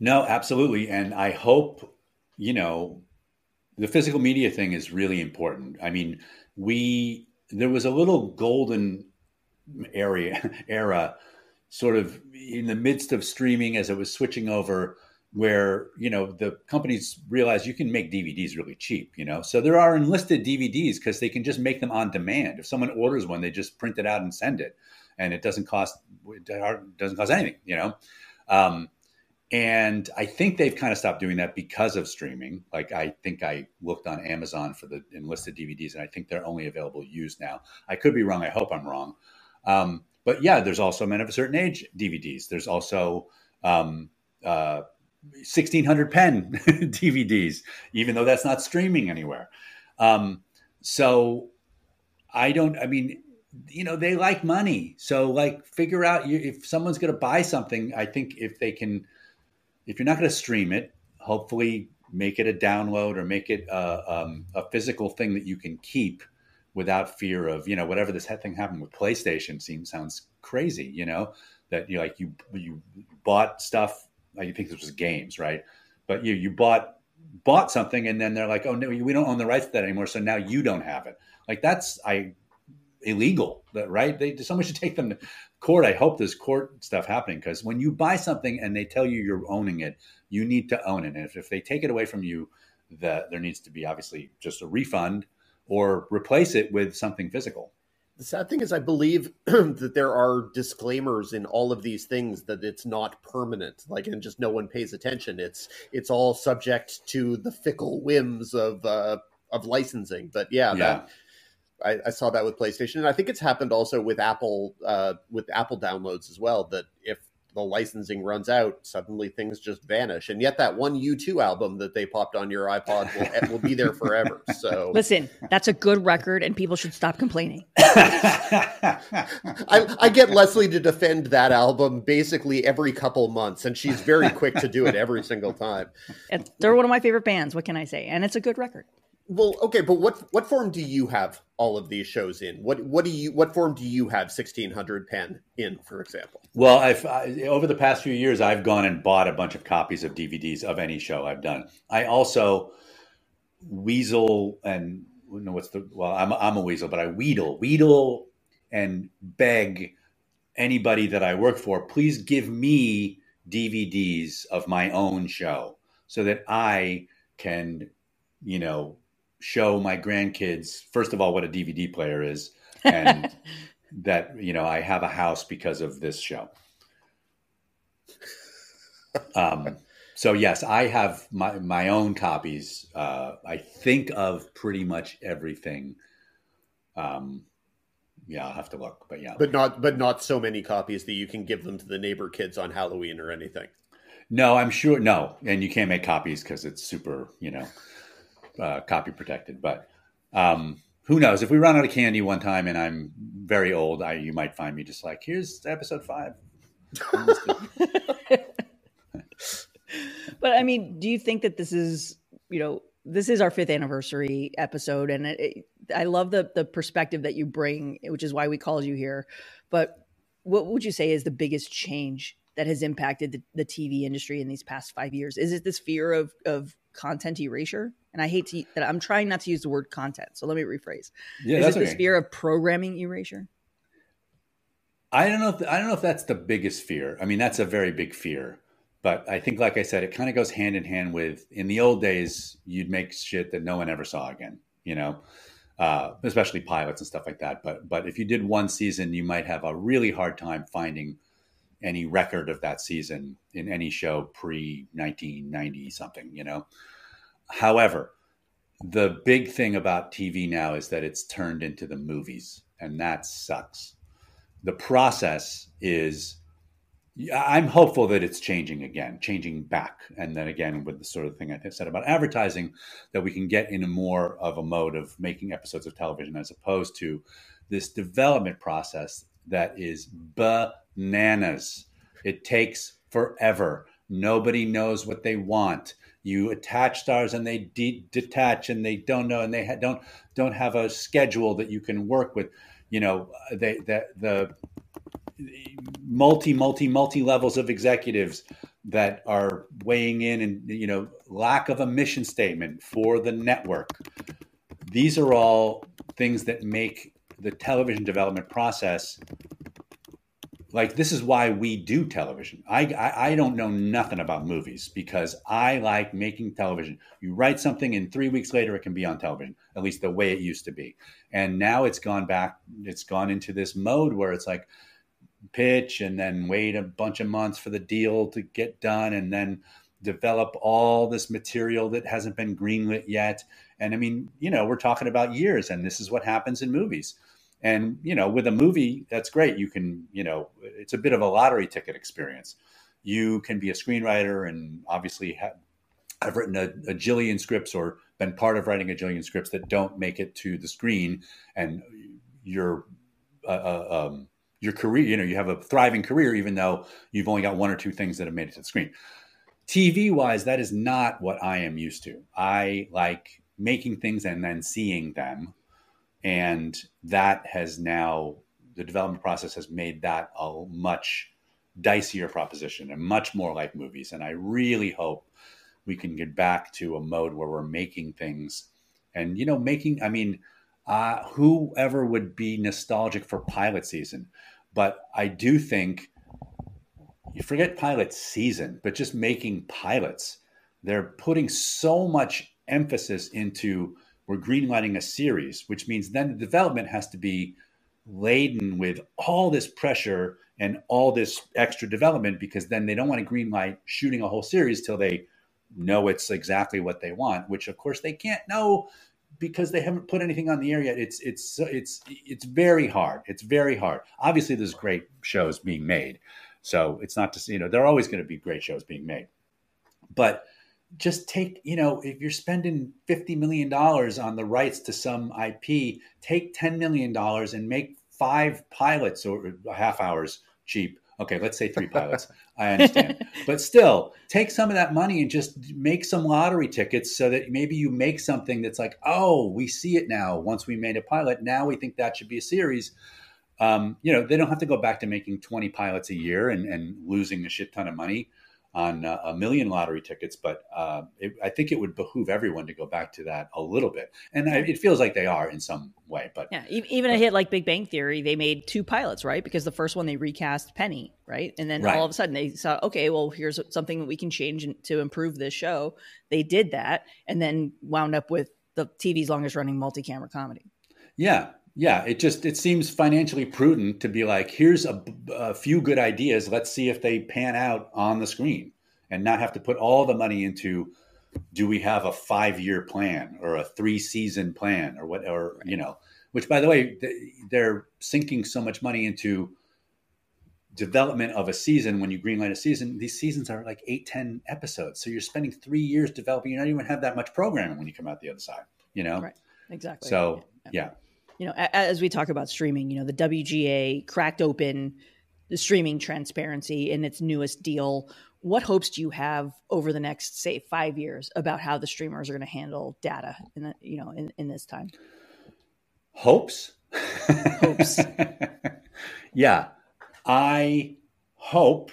No, absolutely. And I hope, you know, the physical media thing is really important. I mean, we, there was a little golden area, era sort of in the midst of streaming as it was switching over where you know the companies realize you can make DVDs really cheap, you know. So there are enlisted DVDs because they can just make them on demand. If someone orders one, they just print it out and send it, and it doesn't cost it doesn't cost anything, you know. Um, and I think they've kind of stopped doing that because of streaming. Like I think I looked on Amazon for the enlisted DVDs, and I think they're only available used now. I could be wrong. I hope I'm wrong. Um, but yeah, there's also Men of a Certain Age DVDs. There's also um, uh, 1600 Penn DVDs, even though that's not streaming anywhere. Um, so I don't. I mean, you know, they like money. So like, figure out if someone's going to buy something. I think if they can if you're not going to stream it, hopefully make it a download or make it a, um, a, physical thing that you can keep without fear of you know whatever this thing happened with PlayStation seems sounds crazy. You know that you like you you bought stuff. I think this was games, right? But you you bought bought something and then they're like, oh no, we don't own the rights to that anymore, so now you don't have it. Like that's I illegal, right? They someone should take them court. I hope there's court stuff happening because when you buy something and they tell you you're owning it, you need to own it. And if, if they take it away from you, that there needs to be obviously just a refund or replace it with something physical. The sad thing is, I believe that there are disclaimers in all of these things that it's not permanent, like, and just no one pays attention. It's it's all subject to the fickle whims of uh, of licensing. But yeah, yeah. That, I, I, saw that with PlayStation, and I think it's happened also with Apple uh, with Apple downloads as well. That if the licensing runs out, suddenly things just vanish. And yet that one U2 album that they popped on your iPod will, will be there forever. So listen, that's a good record, and people should stop complaining. I, I, get Leslie to defend that album basically every couple months, and she's very quick to do it every single time. they're one of my favorite bands. What can I say? And it's a good record. Well, okay, but what what form do you have all of these shows in? What what do you what form do you have sixteen hundred Penn in, for example? Well, I've I, over the past few years, I've gone and bought a bunch of copies of DVDs of any show I've done. I also weasel and know what's the well, I'm I'm a weasel, but I wheedle, wheedle, and beg anybody that I work for, please give me DVDs of my own show so that I can, you know, show my grandkids first of all what a DVD player is and that you know I have a house because of this show. Um, so yes, I have my my own copies. Uh, I think of pretty much everything. Um, yeah, I'll have to look, but yeah, but not but not so many copies that you can give them to the neighbor kids on Halloween or anything. No, I'm sure no, and you can't make copies because it's super, you know uh, copy protected. But um, who knows? If we run out of candy one time and I'm very old, I you might find me just like, here's episode five. but I mean, do you think that this is, you know, this is our fifth anniversary episode, and it, it, I love the the perspective that you bring, which is why we called you here. But what would you say is the biggest change that has impacted the, the TV industry in these past five years? Is it this fear of of content erasure? and I hate to that I'm trying not to use the word content. So let me rephrase. Yeah, Is that's it this fear of programming erasure? I don't know. If, I don't know if that's the biggest fear. I mean, that's a very big fear. But I think, like I said, it kind of goes hand in hand with in the old days, you'd make shit that no one ever saw again. You know, uh, especially pilots and stuff like that. But but if you did one season, you might have a really hard time finding any record of that season in any show pre 1990 something. You know, However, the big thing about TV now is that it's turned into the movies, and that sucks. The process is, I'm hopeful that it's changing again, changing back. And then again, with the sort of thing I said about advertising, that we can get into more of a mode of making episodes of television as opposed to this development process that is bananas. It takes forever. Nobody knows what they want you attach stars and they de- detach and they don't know and they ha- don't don't have a schedule that you can work with you know they the, the multi multi multi levels of executives that are weighing in and you know lack of a mission statement for the network these are all things that make the television development process like this is why we do television. I, I, I don't know nothing about movies because I like making television. You write something, and three weeks later it can be on television. At least the way it used to be. And now it's gone back. It's gone into this mode where it's like pitch and then wait a bunch of months for the deal to get done and then develop all this material that hasn't been greenlit yet. And I mean, you know, we're talking about years, and this is what happens in movies. And, you know, with a movie, that's great. You can, you know, it's a bit of a lottery ticket experience. You can be a screenwriter and obviously have, I've written a, a jillion scripts or been part of writing a jillion scripts that don't make it to the screen. And your, uh, uh um, your career, you know, you have a thriving career, even though you've only got one or two things that have made it to the screen. TV wise, that is not what I am used to. I like making things and then seeing them. And that has now, the development process has made that a much dicier proposition and much more like movies. And I really hope we can get back to a mode where we're making things and, you know, making, I mean, uh, whoever would be nostalgic for pilot season? But I do think you forget pilot season, but just making pilots. They're putting so much emphasis into we're greenlighting a series, which means then the development has to be laden with all this pressure and all this extra development because then they don't want to greenlight shooting a whole series till they know it's exactly what they want, which of course they can't know because they haven't put anything on the air yet. It's it's it's it's very hard. It's very hard. Obviously, there's great shows being made, so it's not to you know there are always going to be great shows being made, but just take you know if you're spending 50 million dollars on the rights to some ip take 10 million dollars and make five pilots or half hours cheap. Okay let's say three pilots. I understand. But still take some of that money and just make some lottery tickets so that maybe you make something that's like oh we see it now. Once we made a pilot now we think that should be a series. Um, you know they don't have to go back to making 20 pilots a year and, and losing a shit ton of money on uh, a million lottery tickets, but uh, it, I think it would behoove everyone to go back to that a little bit. And I, it feels like they are in some way. But yeah, even but, a hit like Big Bang Theory, they made two pilots, right? Because the first one they recast Penny, right? And then right. all of a sudden they saw, okay, well, here's something that we can change to improve this show. They did that, and then wound up with the TV's longest running multi-camera comedy. Yeah, yeah, it just it seems financially prudent to be like, here's a, a, few good ideas. Let's see if they pan out on the screen, and not have to put all the money into. Do we have a five year plan or a three season plan or what? Or you know, which by the way, they're sinking so much money into development of a season when you greenlight a season these seasons are like eight ten episodes so you're spending three years developing you don't even have that much programming when you come out the other side you know right exactly so yeah. yeah you know, as we talk about streaming, you know, the WGA cracked open the streaming transparency in its newest deal. What hopes do you have over the next, say, five years about how the streamers are going to handle data in the, you know, in, in this time? Hopes. Hopes. yeah, I hope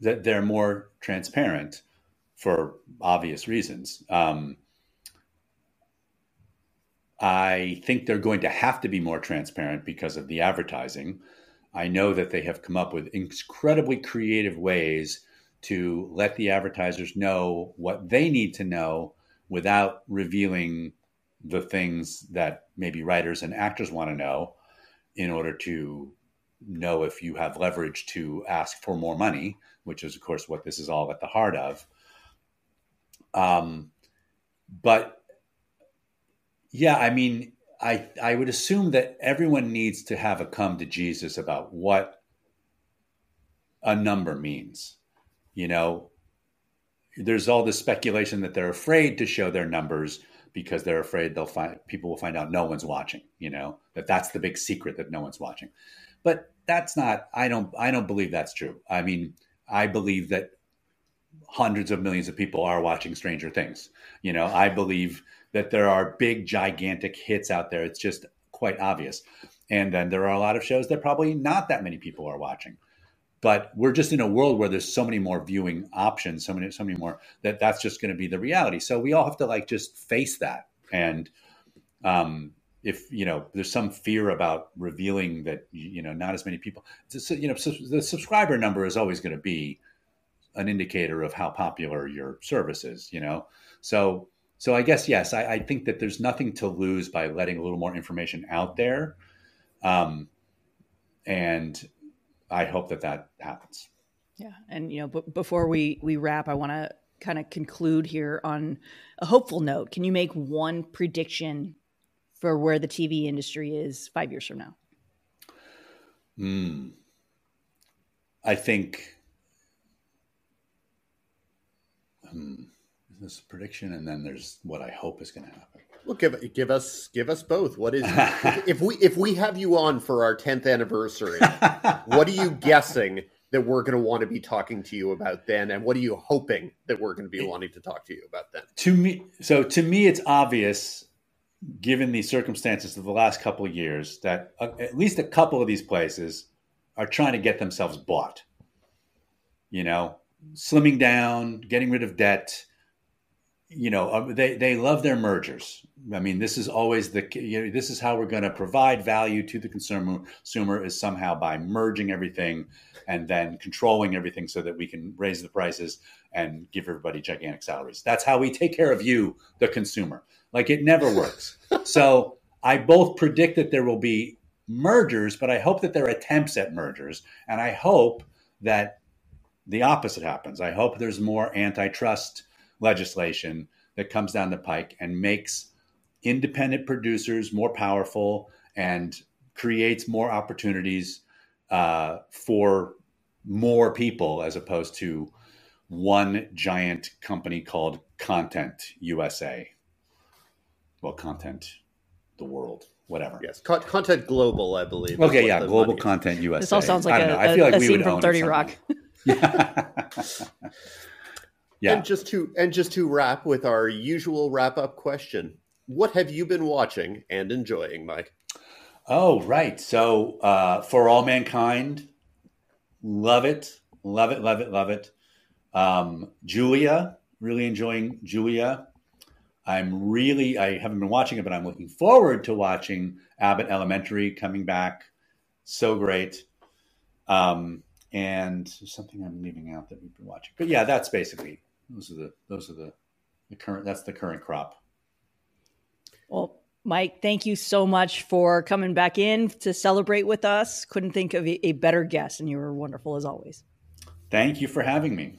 that they're more transparent for obvious reasons. Um, I think they're going to have to be more transparent because of the advertising. I know that they have come up with incredibly creative ways to let the advertisers know what they need to know without revealing the things that maybe writers and actors want to know in order to know if you have leverage to ask for more money, which is, of course, what this is all at the heart of. Um, but yeah, I mean, I I would assume that everyone needs to have a come to Jesus about what a number means. You know, there's all this speculation that they're afraid to show their numbers because they're afraid they'll find people will find out no one's watching, you know, that that's the big secret that no one's watching. But that's not I don't I don't believe that's true. I mean, I believe that hundreds of millions of people are watching Stranger Things. You know, I believe that there are big, gigantic hits out there. It's just quite obvious. And then there are a lot of shows that probably not that many people are watching. But we're just in a world where there's so many more viewing options, so many, so many more that that's just going to be the reality. So we all have to like just face that. And um, if you know there's some fear about revealing that you know not as many people, you know, the subscriber number is always going to be an indicator of how popular your service is. You know, so so I guess yes, I, I, think that there's nothing to lose by letting a little more information out there, um, and I hope that that happens. Yeah, and you know, b- before we we wrap, I want to kind of conclude here on a hopeful note. Can you make one prediction for where the TV industry is five years from now? Hmm. I think hmm, this prediction, and then there's what I hope is going to happen. Well, give give us give us both. What is if, we if we have you on for our tenth anniversary? what are you guessing that we're going to want to be talking to you about then, and what are you hoping that we're going to be wanting to talk to you about then? To me, so to me, it's obvious, given the circumstances of the last couple of years, that uh, at least a couple of these places are trying to get themselves bought. You know, slimming down, getting rid of debt. You know, uh, they they love their mergers. I mean, this is always the you know, this is how we're going to provide value to the consumer. Consumer is somehow by merging everything and then controlling everything so that we can raise the prices and give everybody gigantic salaries. That's how we take care of you, the consumer. Like it never works. so I both predict that there will be mergers, but I hope that there are attempts at mergers, and I hope that the opposite happens. I hope there's more antitrust legislation that comes down the pike and makes independent producers more powerful and creates more opportunities uh, for more people as opposed to one giant company called Content USA. Well, Content the World, whatever. Yes, Con- Content Global, I believe. Okay, yeah, Global Content USA. This all sounds like I don't a, know. I feel like a we scene would from own Thirty something. Rock. Yeah. yeah. And just to and just to wrap with our usual wrap up question: What have you been watching and enjoying, Mike? Oh, right. So, uh, for all mankind, love it, love it, love it, love it. Um, Julia, really enjoying Julia. I'm really, I haven't been watching it, but I'm looking forward to watching Abbott Elementary coming back. So great. Um, and something I'm leaving out that we've been watching, but yeah, that's basically those are the those are the the current that's the current crop. Well, Mike, thank you so much for coming back in to celebrate with us. Couldn't think of a, a better guest, and you were wonderful as always. Thank you for having me.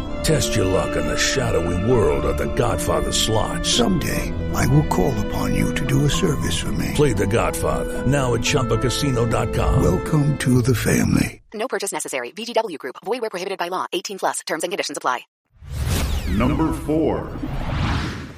Test your luck in the shadowy world of The Godfather slot. Someday, I will call upon you to do a service for me. Play The Godfather now at ChumbaCasino.com. Welcome to the family. No purchase necessary. VGW Group. Void where prohibited by law. 18 plus. Terms and conditions apply. Number four.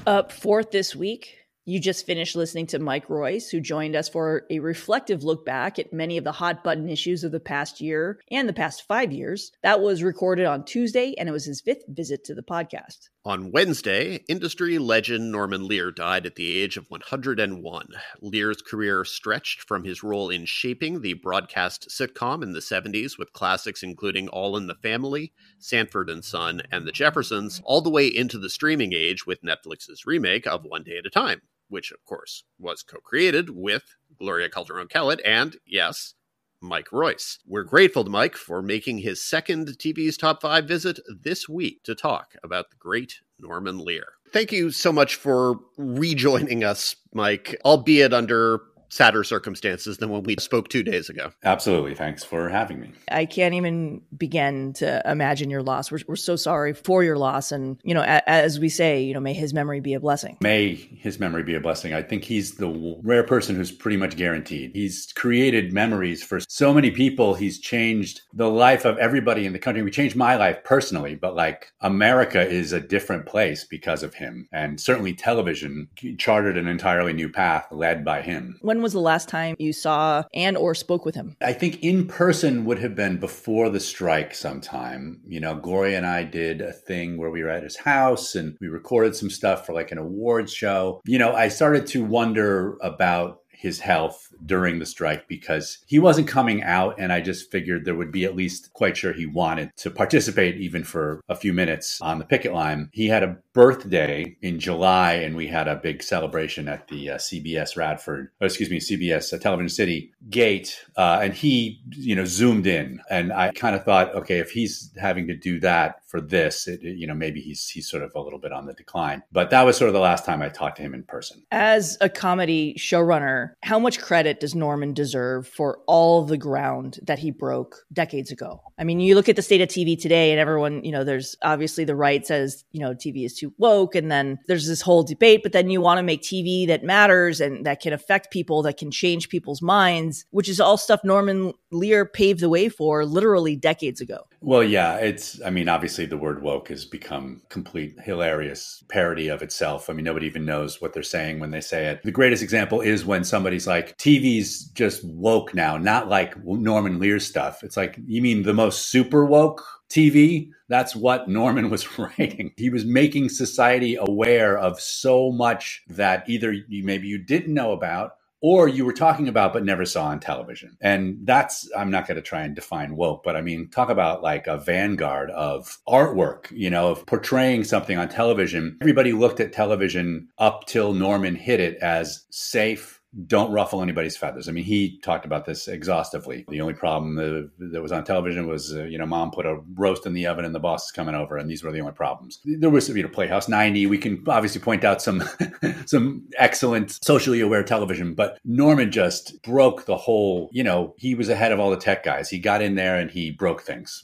Up fourth this week, you just finished listening to Mike Royce, who joined us for a reflective look back at many of the hot button issues of the past year and the past five years. That was recorded on Tuesday, and it was his fifth visit to the podcast. On Wednesday, industry legend Norman Lear died at the age of 101. Lear's career stretched from his role in shaping the broadcast sitcom in the 70s with classics including All in the Family, Sanford and Son, and The Jeffersons, all the way into the streaming age with Netflix's remake of One Day at a Time, which of course was co-created with Gloria Calderon-Kellett and, yes, Mike Royce. We're grateful to Mike for making his second TV's Top 5 visit this week to talk about the great Norman Lear. Thank you so much for rejoining us, Mike, albeit under sadder circumstances than when we spoke two days ago. Absolutely. Thanks for having me. I can't even begin to imagine your loss. We're, we're so sorry for your loss. And, you know, a, as we say, you know, may his memory be a blessing. May his memory be a blessing. I think he's the rare person who's pretty much guaranteed. He's created memories for so many people. He's changed the life of everybody in the country. We changed my life personally, but like America is a different place because of him. And certainly television charted an entirely new path led by him. When was the last time you saw and or spoke with him? I think in person would have been before the strike sometime. You know, Gloria and I did a thing where we were at his house and we recorded some stuff for like an awards show. You know, I started to wonder about his health during the strike because he wasn't coming out. And I just figured there would be at least quite sure he wanted to participate even for a few minutes on the picket line. He had a birthday in July and we had a big celebration at the uh, CBS Radford, excuse me, CBS uh, Television City gate. Uh, and he, you know, zoomed in. And I kind of thought, okay, if he's having to do that for this, it, you know, maybe he's, he's sort of a little bit on the decline. But that was sort of the last time I talked to him in person. As a comedy showrunner, how much credit does Norman deserve for all the ground that he broke decades ago? I mean, you look at the state of TV today, and everyone, you know, there's obviously the right says, you know, TV is too woke, and then there's this whole debate, but then you want to make TV that matters and that can affect people, that can change people's minds, which is all stuff Norman Lear paved the way for literally decades ago. Well, yeah, it's, I mean, obviously the word woke has become complete hilarious parody of itself. I mean, nobody even knows what they're saying when they say it. The greatest example is when somebody's like, TV's just woke now, not like Norman Lear stuff. It's like, you mean the most super woke TV? That's what Norman was writing. He was making society aware of so much that either you, maybe you didn't know about or you were talking about but never saw on television. And that's, I'm not going to try and define woke, but I mean, talk about like a vanguard of artwork, you know, of portraying something on television. Everybody looked at television up till Norman hit it as safe don't ruffle anybody's feathers. I mean, he talked about this exhaustively. The only problem that, was on television was, uh, you know, mom put a roast in the oven and the boss is coming over, and these were the only problems. There was, you know, Playhouse 90. We can obviously point out some some excellent socially aware television, but Norman just broke the whole, you know, he was ahead of all the tech guys. He got in there and he broke things.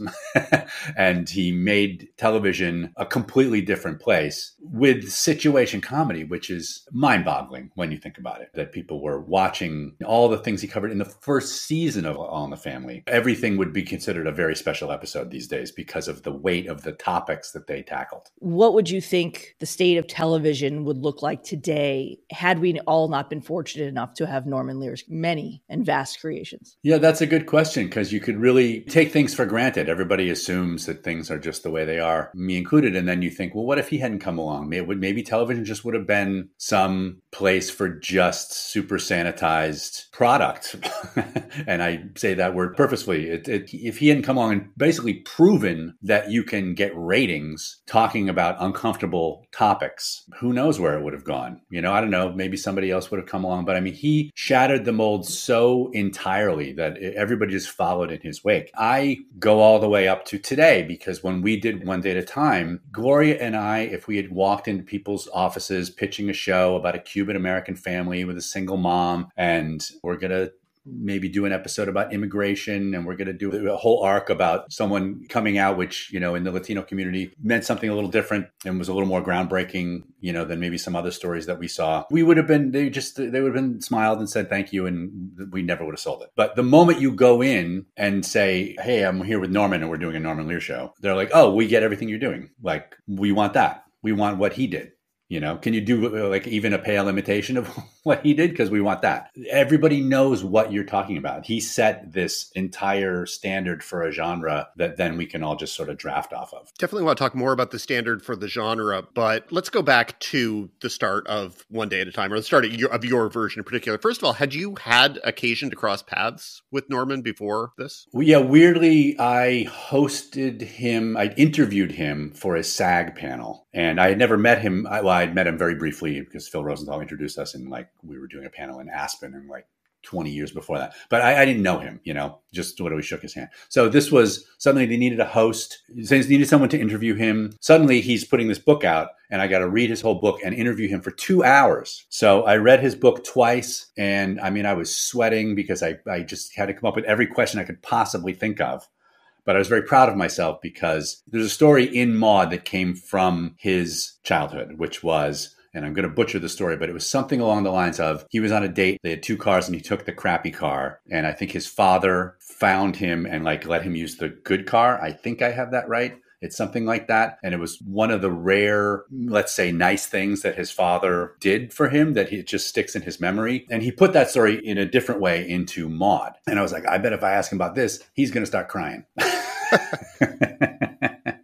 and he made television a completely different place with situation comedy, which is mind-boggling when you think about it. That people were watching all the things he covered in the first season of All in the Family. Everything would be considered a very special episode these days because of the weight of the topics that they tackled. What would you think the state of television would look like today had we all not been fortunate enough to have Norman Lear's many and vast creations? Yeah, that's a good question because you could really take things for granted. Everybody assumes that things are just the way they are, me included. And then you think, well, what if he hadn't come along? Maybe, maybe television just would have been some place for just super super sanitized product. and I say that word purposefully. It, it, if he hadn't come along and basically proven that you can get ratings talking about uncomfortable topics, who knows where it would have gone? You know, I don't know. Maybe somebody else would have come along. But I mean, he shattered the mold so entirely that everybody just followed in his wake. I go all the way up to today because when we did One Day at a Time, Gloria and I, if we had walked into people's offices pitching a show about a Cuban American family with a single mom, and we're going to maybe do an episode about immigration and we're going to do a whole arc about someone coming out which you know in the latino community meant something a little different and was a little more groundbreaking you know than maybe some other stories that we saw. We would have been they just they would have been smiled and said thank you and we never would have sold it. But the moment you go in and say hey i'm here with norman and we're doing a norman lear show they're like oh we get everything you're doing. Like we want that. We want what he did you know, can you do uh, like even a pale imitation of what he did? Because we want that. Everybody knows what you're talking about. He set this entire standard for a genre that then we can all just sort of draft off of. Definitely want to talk more about the standard for the genre, but let's go back to the start of One Day at a Time, or the start of your, of your version in particular. First of all, had you had occasion to cross paths with Norman before this? Well, yeah, weirdly, I hosted him, I interviewed him for a SAG panel, and I had never met him. I, Well, I'd met him very briefly because Phil Rosenthal introduced us, and like we were doing a panel in Aspen, and like 20 years before that. But I, I, didn't know him, you know, just we shook his hand. So this was suddenly they needed a host. They needed someone to interview him. Suddenly he's putting this book out and I got to read his whole book and interview him for two hours. So I read his book twice. And I mean, I was sweating because I, I just had to come up with every question I could possibly think of. But I was very proud of myself because there's a story in Maude that came from his childhood, which was and I'm going to butcher the story, but it was something along the lines of he was on a date. They had two cars and he took the crappy car. And I think his father found him and like let him use the good car. I think I have that right. It's something like that. And it was one of the rare, let's say, nice things that his father did for him that he just sticks in his memory. And he put that story in a different way into Maude. And I was like, I bet if I ask him about this, he's going to start crying.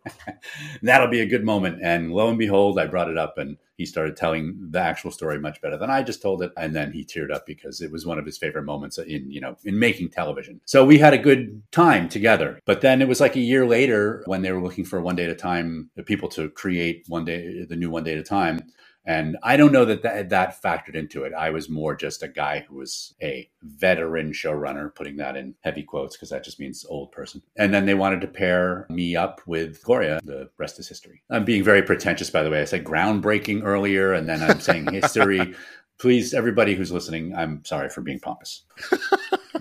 That'll be a good moment. And lo and behold, I brought it up and he started telling the actual story much better than I just told it. And then he teared up because it was one of his favorite moments in, you know, in making television. So we had a good time together. But then it was like a year later when they were looking for one day at a time, people to create one day, the new one day at a time. And I don't know that, that that factored into it. I was more just a guy who was a veteran showrunner, putting that in heavy quotes because that just means old person. And then they wanted to pair me up with Gloria. The rest is history. I'm being very pretentious, by the way. I said groundbreaking earlier, and then I'm saying history. Please, everybody who's listening, I'm sorry for being pompous.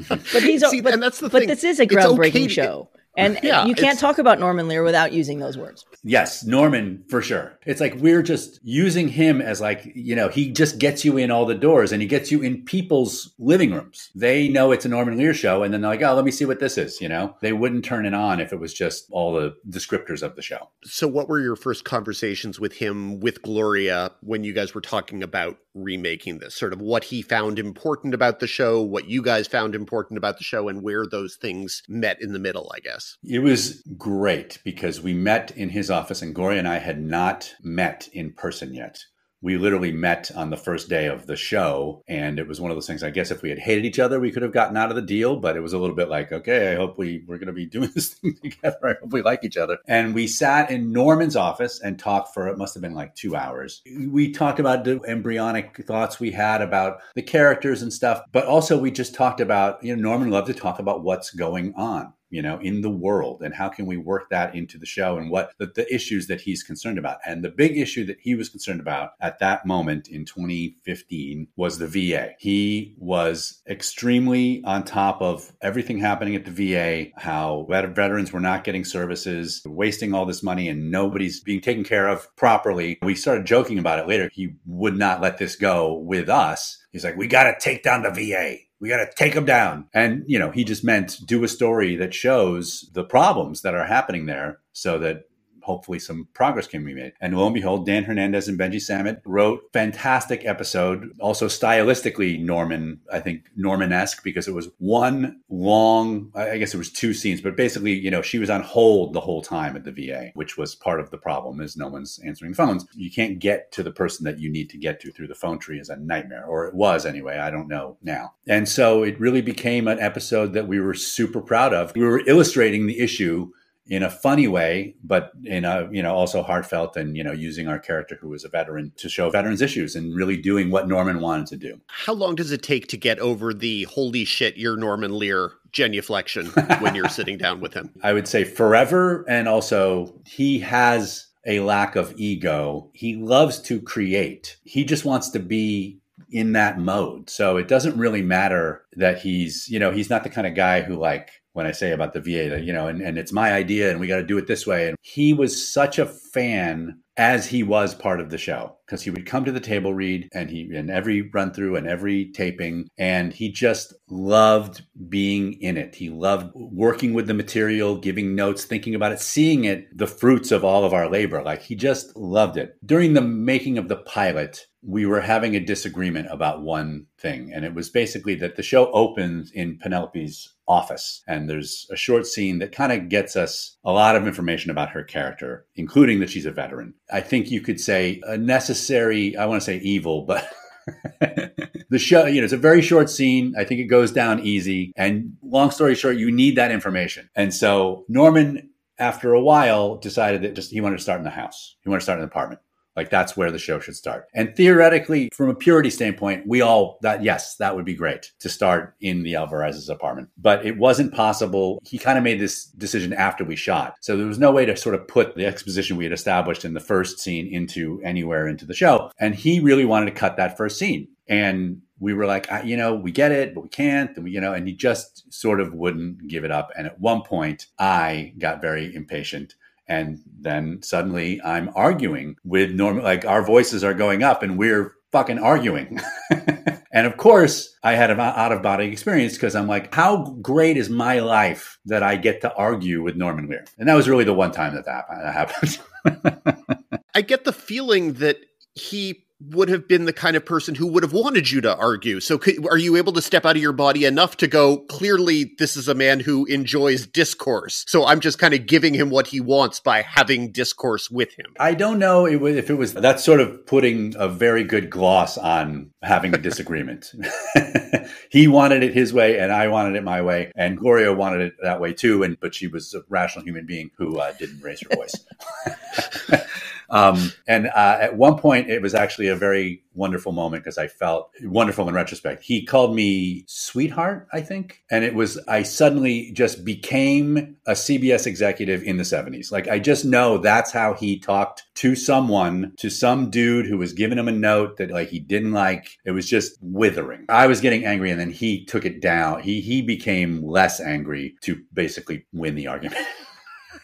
but these are, See, but, and that's the but thing. this is a groundbreaking okay show. And yeah, you can't talk about Norman Lear without using those words. Yes, Norman for sure. It's like we're just using him as like, you know, he just gets you in all the doors and he gets you in people's living rooms. They know it's a Norman Lear show and then they're like, oh, let me see what this is, you know? They wouldn't turn it on if it was just all the descriptors of the show. So what were your first conversations with him with Gloria when you guys were talking about remaking this? Sort of what he found important about the show, what you guys found important about the show and where those things met in the middle, I guess. It was great because we met in his office, and Gloria and I had not met in person yet. We literally met on the first day of the show, and it was one of those things. I guess if we had hated each other, we could have gotten out of the deal, but it was a little bit like, okay, I hope we we're going to be doing this thing together. I hope we like each other. And we sat in Norman's office and talked for it must have been like two hours. We talked about the embryonic thoughts we had about the characters and stuff, but also we just talked about you know Norman loved to talk about what's going on you know in the world and how can we work that into the show and what the, the, issues that he's concerned about. And the big issue that he was concerned about at that moment in 2015 was the va he was extremely on top of everything happening at the va how veterans were not getting services wasting all this money and nobody's being taken care of properly. We started joking about it later. He would not let this go with us. He's like we got to take down the va we got to take them down. And, you know, he just meant do a story that shows the problems that are happening there so that hopefully some progress can be made. And lo and behold, Dan Hernandez and Benji Samit wrote fantastic episode. Also stylistically Norman, I think Norman-esque because it was one long, I guess it was two scenes, but basically, you know, she was on hold the whole time at the VA, which was part of the problem is no one's answering the phones. You can't get to the person that you need to get to through the phone tree is a nightmare, or it was anyway. I don't know now. And so it really became an episode that we were super proud of. We were illustrating the issue in a funny way, but in a you know also heartfelt and you know using our character who was a veteran to show veterans issues and really doing what Norman wanted to do. How long does it take to get over the holy shit you're Norman Lear genuflection when you're sitting down with him? I would say forever, and also he has a lack of ego. He loves to create. He just wants to be in that mode. So it doesn't really matter that he's, you know, he's not the kind of guy who like when I say about the VA you know, and, and it's my idea and we got to do it this way. And he was such a fan as he was part of the show because he would come to the table read and he in every run through and every taping and he just loved being in it. He loved working with the material giving notes thinking about it seeing it the fruits of all of our labor. Like he just loved it. During the making of the pilot we were having a disagreement about one thing and it was basically that the show opens in penelope's office. And there's a short scene that kind of gets us a lot of information about her character, including that she's a veteran. I think you could say a necessary, I want to say evil, but. the show, you know, it's a very short scene. I think it goes down easy. And long story short, you need that information. And so Norman, after a while, decided that just he wanted to start in the house. He wanted to start in an apartment. Like that's where the show should start. And theoretically, from a purity standpoint, we all that yes, that would be great to start in the Alvarez's apartment. But it wasn't possible. He kind of made this decision after we shot. So there was no way to sort of put the exposition we had established in the first scene into anywhere into the show. And he really wanted to cut that first scene. And we were like, you know, we get it, but we can't. And we, you know, and he just sort of wouldn't give it up. And at one point, I got very impatient and then suddenly I'm arguing with Norman, like our voices are going up and we're fucking arguing. And of course, I had an out of body experience because I'm like, how great is my life that I get to argue with Norman Lear? And that was really the one time that that happened. I get the feeling that he would have been the kind of person who would have wanted you to argue. So, could, are you able to step out of your body enough to go, clearly, this is a man who enjoys discourse. So, I'm just kind of giving him what he wants by having discourse with him. I don't know if it was that's sort of putting a very good gloss on having a disagreement. he wanted it his way, and I wanted it my way, and Gloria wanted it that way too. And but she was a rational human being who uh, didn't raise her voice. Um, and uh, at one point, it was actually a very wonderful moment because I felt wonderful in retrospect. He called me sweetheart, I think. And it was, I suddenly just became a CBS executive in the 70s. Like, I just know that's how he talked to someone, to some dude who was giving him a note that like he didn't like. It was just withering. I was getting angry and then he took it down. He, he became less angry to basically win the argument.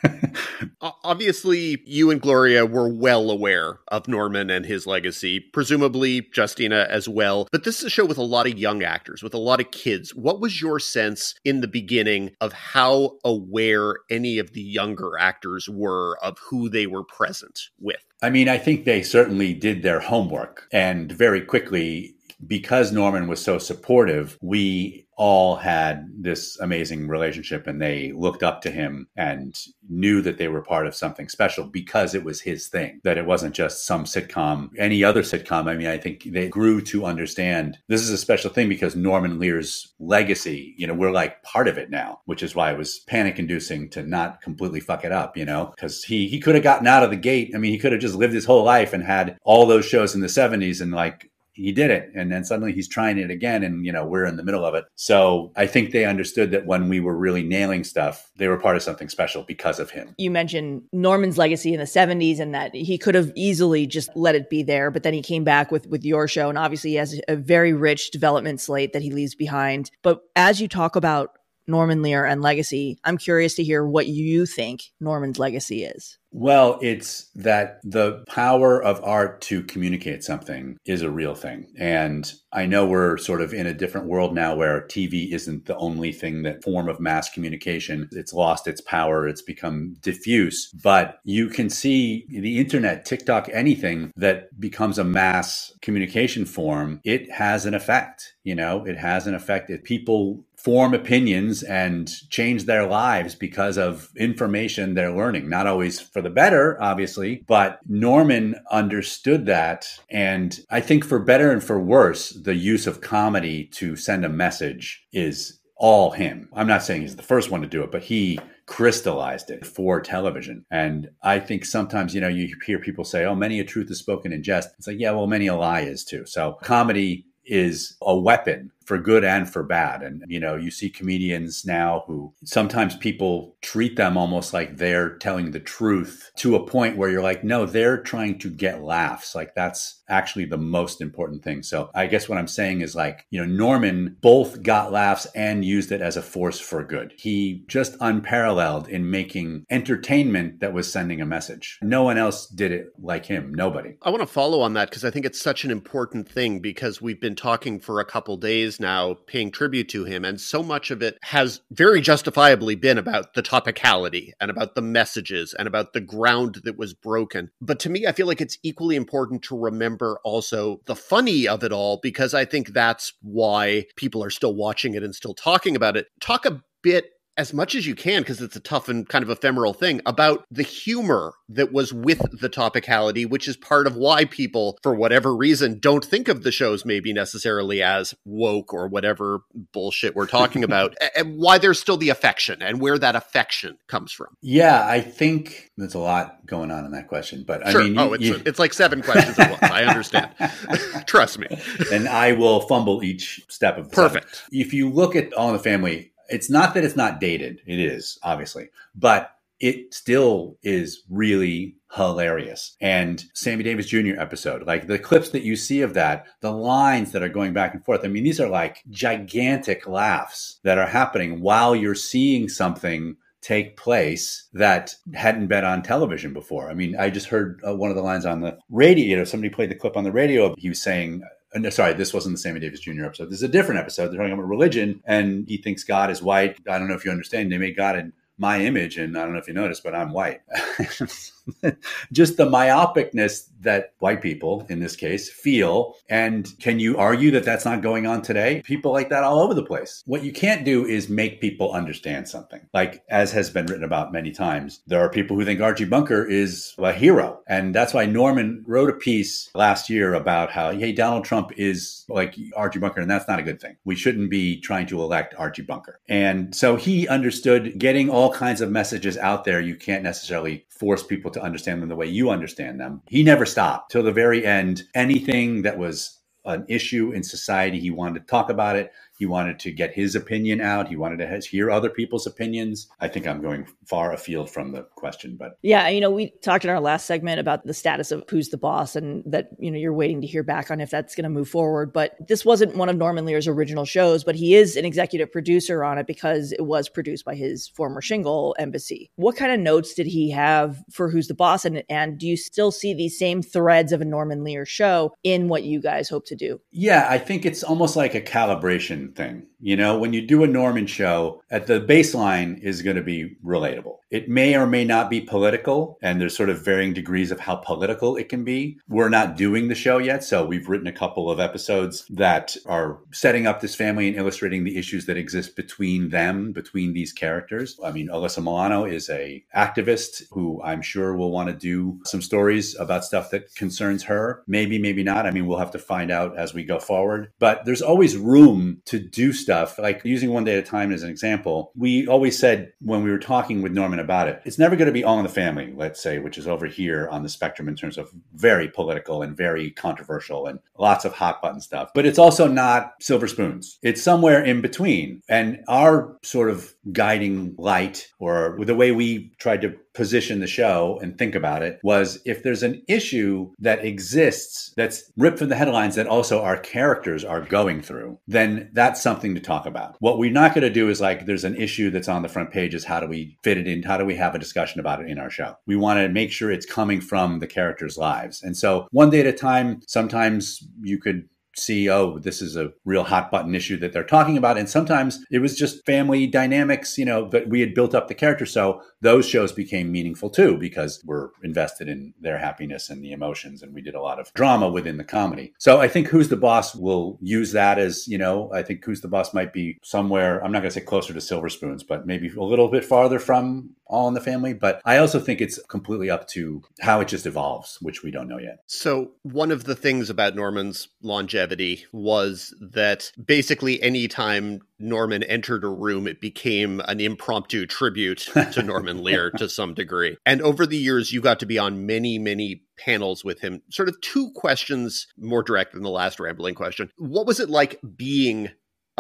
Obviously, you and Gloria were well aware of Norman and his legacy, presumably Justina as well. But this is a show with a lot of young actors, with a lot of kids. What was your sense in the beginning of how aware any of the younger actors were of who they were present with? I mean, I think they certainly did their homework and very quickly because Norman was so supportive, we all had this amazing relationship and they looked up to him and knew that they were part of something special because it was his thing, that it wasn't just some sitcom, any other sitcom. I mean, I think they grew to understand this is a special thing because Norman Lear's legacy, you know, we're like part of it now, which is why it was panic inducing to not completely fuck it up, you know, because he, he could have gotten out of the gate. I mean, he could have just lived his whole life and had all those shows in the 70s and like he did it. And then suddenly he's trying it again and you know we're in the middle of it. So i think they understood that when we were really nailing stuff they were part of something special because of him. You mentioned norman's legacy in the 70s and that he could have easily just let it be there but then he came back with with your show. And obviously he has a very rich development slate that he leaves behind. But as you talk about Norman Lear and legacy. I'm curious to hear what you think Norman's legacy is. Well, it's that the power of art to communicate something is a real thing. And I know we're sort of in a different world now where TV isn't the only thing that form of mass communication. It's lost its power, it's become diffuse. But you can see the internet, TikTok, anything that becomes a mass communication form, it has an effect. You know, it has an effect. If people form opinions and change their lives because of information they're learning, not always for the better, obviously, but Norman understood that. And I think for better and for worse, the use of comedy to send a message is all him. I'm not saying he's the first one to do it, but he crystallized it for television. And I think sometimes, you know, you hear people say, oh, many a truth is spoken in jest. It's like, yeah, well, many a lie is too. So comedy is a weapon for good and for bad. And, you know, you see comedians now who sometimes people treat them almost like they're telling the truth to a point where you're like, no, they're trying to get laughs. Like that's actually the most important thing. So I guess what I'm saying is like, you know, Norman both got laughs and used it as a force for good. He just unparalleled in making entertainment that was sending a message. No one else did it like him. Nobody. I want to follow on that because I think it's such an important thing because we've been talking for a couple days now paying tribute to him. And so much of it has very justifiably been about the topicality and about the messages and about the ground that was broken. But to me, I feel like it's equally important to remember also the funny of it all, because I think that's why people are still watching it and still talking about it. Talk a bit as much as you can, because it's a tough and kind of ephemeral thing, about the humor that was with the topicality, which is part of why people, for whatever reason, don't think of the shows maybe necessarily as woke or whatever bullshit we're talking about, and why there's still the affection and where that affection comes from. Yeah, I think there's a lot going on in that question, but sure. I mean, oh, it's, you, it's like seven questions at once. I understand. Trust me. and I will fumble each step of perfect. Seven. If you look at All in the Family, it's not that it's not dated. It is, obviously. But it still is really hilarious. And Sammy Davis Jr. episode, like the clips that you see of that, the lines that are going back and forth. I mean, these are like gigantic laughs that are happening while you're seeing something take place that hadn't been on television before. I mean, I just heard uh, one of the lines on the radio, somebody played the clip on the radio. He was saying, Uh, no, sorry, this wasn't the Sammy Davis Jr. episode. This is a different episode. They're talking about religion, and he thinks God is white. I don't know if you understand. They made God in my image, and I don't know if you noticed, but I'm white. Just the myopicness that white people, in this case, feel. And can you argue that that's not going on today? People like that all over the place. What you can't do is make people understand something. Like, as has been written about many times, there are people who think Archie Bunker is a hero. And that's why Norman wrote a piece last year about how, hey, Donald Trump is like Archie Bunker, and that's not a good thing. We shouldn't be trying to elect Archie Bunker. And so he understood getting all kinds of messages out there. You can't necessarily force people to understand them the way you understand them. He never stopped till the very end. Anything that was an issue in society, he wanted to talk about it. He wanted to get his opinion out. He wanted to hear other people's opinions. I think I'm going far afield from the question, but yeah, you know, we talked in our last segment about the status of who's the boss and that, you know, you're waiting to hear back on if that's going to move forward. But this wasn't one of Norman Lear's original shows, but he is an executive producer on it because it was produced by his former shingle embassy. What kind of notes did he have for who's the boss? And, and do you still see these same threads of a Norman Lear show in what you guys hope to do? Yeah, I think it's almost like a calibration thing. You know, when you do a Norman show, at the baseline is going to be relatable. It may or may not be political, and there's sort of varying degrees of how political it can be. We're not doing the show yet, so we've written a couple of episodes that are setting up this family and illustrating the issues that exist between them, between these characters. I mean, Alyssa Milano is a activist who I'm sure will want to do some stories about stuff that concerns her. Maybe, maybe not. I mean, we'll have to find out as we go forward. But there's always room to do stuff like using one day at a time as an example. We always said when we were talking with Norman about it. It's never going to be all in the family, let's say, which is over here on the spectrum in terms of very political and very controversial and lots of hot button stuff. But it's also not silver spoons. It's somewhere in between. And our sort of guiding light or the way we tried to position the show and think about it was if there's an issue that exists that's ripped from the headlines that also our characters are going through, then that's something to talk about. What we're not going to do is like there's an issue that's on the front pages. How do we fit it in? How do we have a discussion about it in our show? We want to make sure it's coming from the characters' lives. And so one day at a time, sometimes you could see, oh, this is a real hot button issue that they're talking about. And sometimes it was just family dynamics, you know, that we had built up the character. So those shows became meaningful too, because we're invested in their happiness and the emotions. And we did a lot of drama within the comedy. So I think Who's the Boss will use that as, you know, I think Who's the Boss might be somewhere, I'm not going to say closer to Silver Spoons, but maybe a little bit farther from All in the Family. But I also think it's completely up to how it just evolves, which we don't know yet. So one of the things about Norman's longevity was that basically anytime Norman entered a room, it became an impromptu tribute to Norman Lear to some degree. And over the years, you got to be on many, many panels with him. Sort of two questions more direct than the last rambling question. What was it like being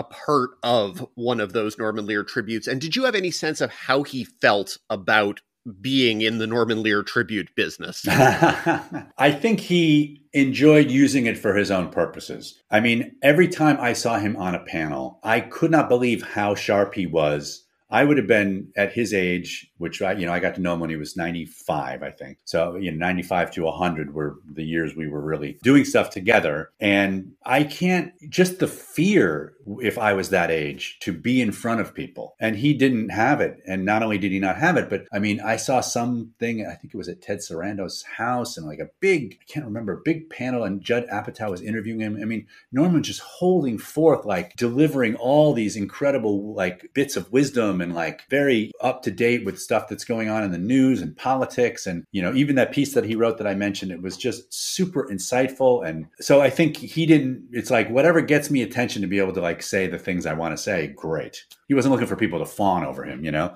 a part of one of those Norman Lear tributes? And did you have any sense of how he felt about being in the Norman Lear tribute business? I think he enjoyed using it for his own purposes. I mean, every time I saw him on a panel, I could not believe how sharp he was I would have been at his age, which I, you know, I got to know him when he was 95, I think. So, you know, 95 to 100 were the years we were really doing stuff together. And I can't, just the fear, if I was that age, to be in front of people. And he didn't have it. And not only did he not have it, but I mean, I saw something, I think it was at Ted Sarandos' house and like a big, I can't remember, big panel, and Judd Apatow was interviewing him. I mean, Norman just holding forth, like delivering all these incredible, like bits of wisdom and like very up to date with stuff that's going on in the news and politics. And, you know, even that piece that he wrote that I mentioned, it was just super insightful. And so I think he didn't, it's like whatever gets me attention to be able to like say the things I want to say, great. He wasn't looking for people to fawn over him, you know?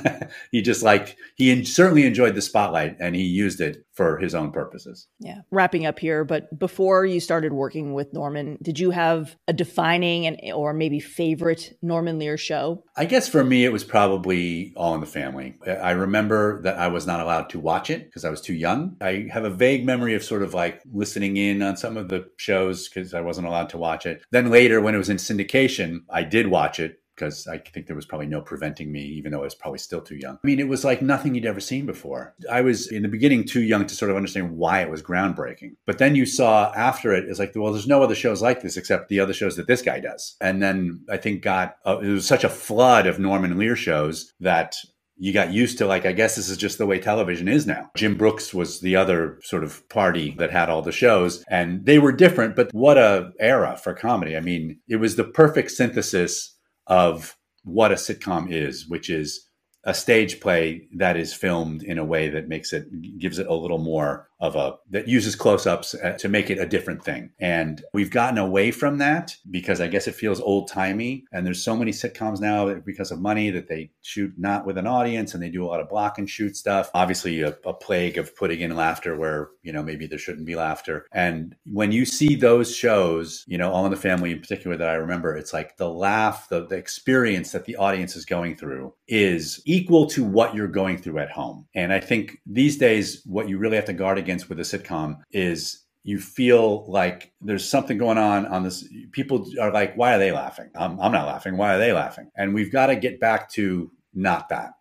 he just like, he certainly enjoyed the spotlight and he used it for his own purposes. Yeah. Wrapping up here, but before you started working with Norman, did you have a defining and or maybe favorite Norman Lear show? I guess for me it was probably All in the Family. I remember that I was not allowed to watch it because I was too young. I have a vague memory of sort of like listening in on some of the shows because I wasn't allowed to watch it. Then later, when it was in syndication, I did watch it because I think there was probably no preventing me, even though I was probably still too young. I mean, it was like nothing you'd ever seen before. I was in the beginning too young to sort of understand why it was groundbreaking. But then you saw after it, it's like, well, there's no other shows like this except the other shows that this guy does. And then I think got, uh, it was such a flood of Norman Lear shows that you got used to like i guess this is just the way television is now jim brooks was the other sort of party that had all the shows and they were different but what a era for comedy i mean it was the perfect synthesis of what a sitcom is which is a stage play that is filmed in a way that makes it gives it a little more of a that uses close-ups uh, to make it a different thing. And we've gotten away from that because i guess it feels old-timey. And there's so many sitcoms now because of money that they shoot not with an audience and they do a lot of block and shoot stuff. Obviously a, a plague of putting in laughter where you know maybe there shouldn't be laughter. And when you see those shows you know all in the family in particular that i remember it's like the laugh the, the experience that the audience is going through is equal to what you're going through at home. And i think these days what you really have to guard against with a sitcom is you feel like there's something going on on this people are like why are they laughing? I'm, I'm not laughing. Why are they laughing? And we've got to get back to not that.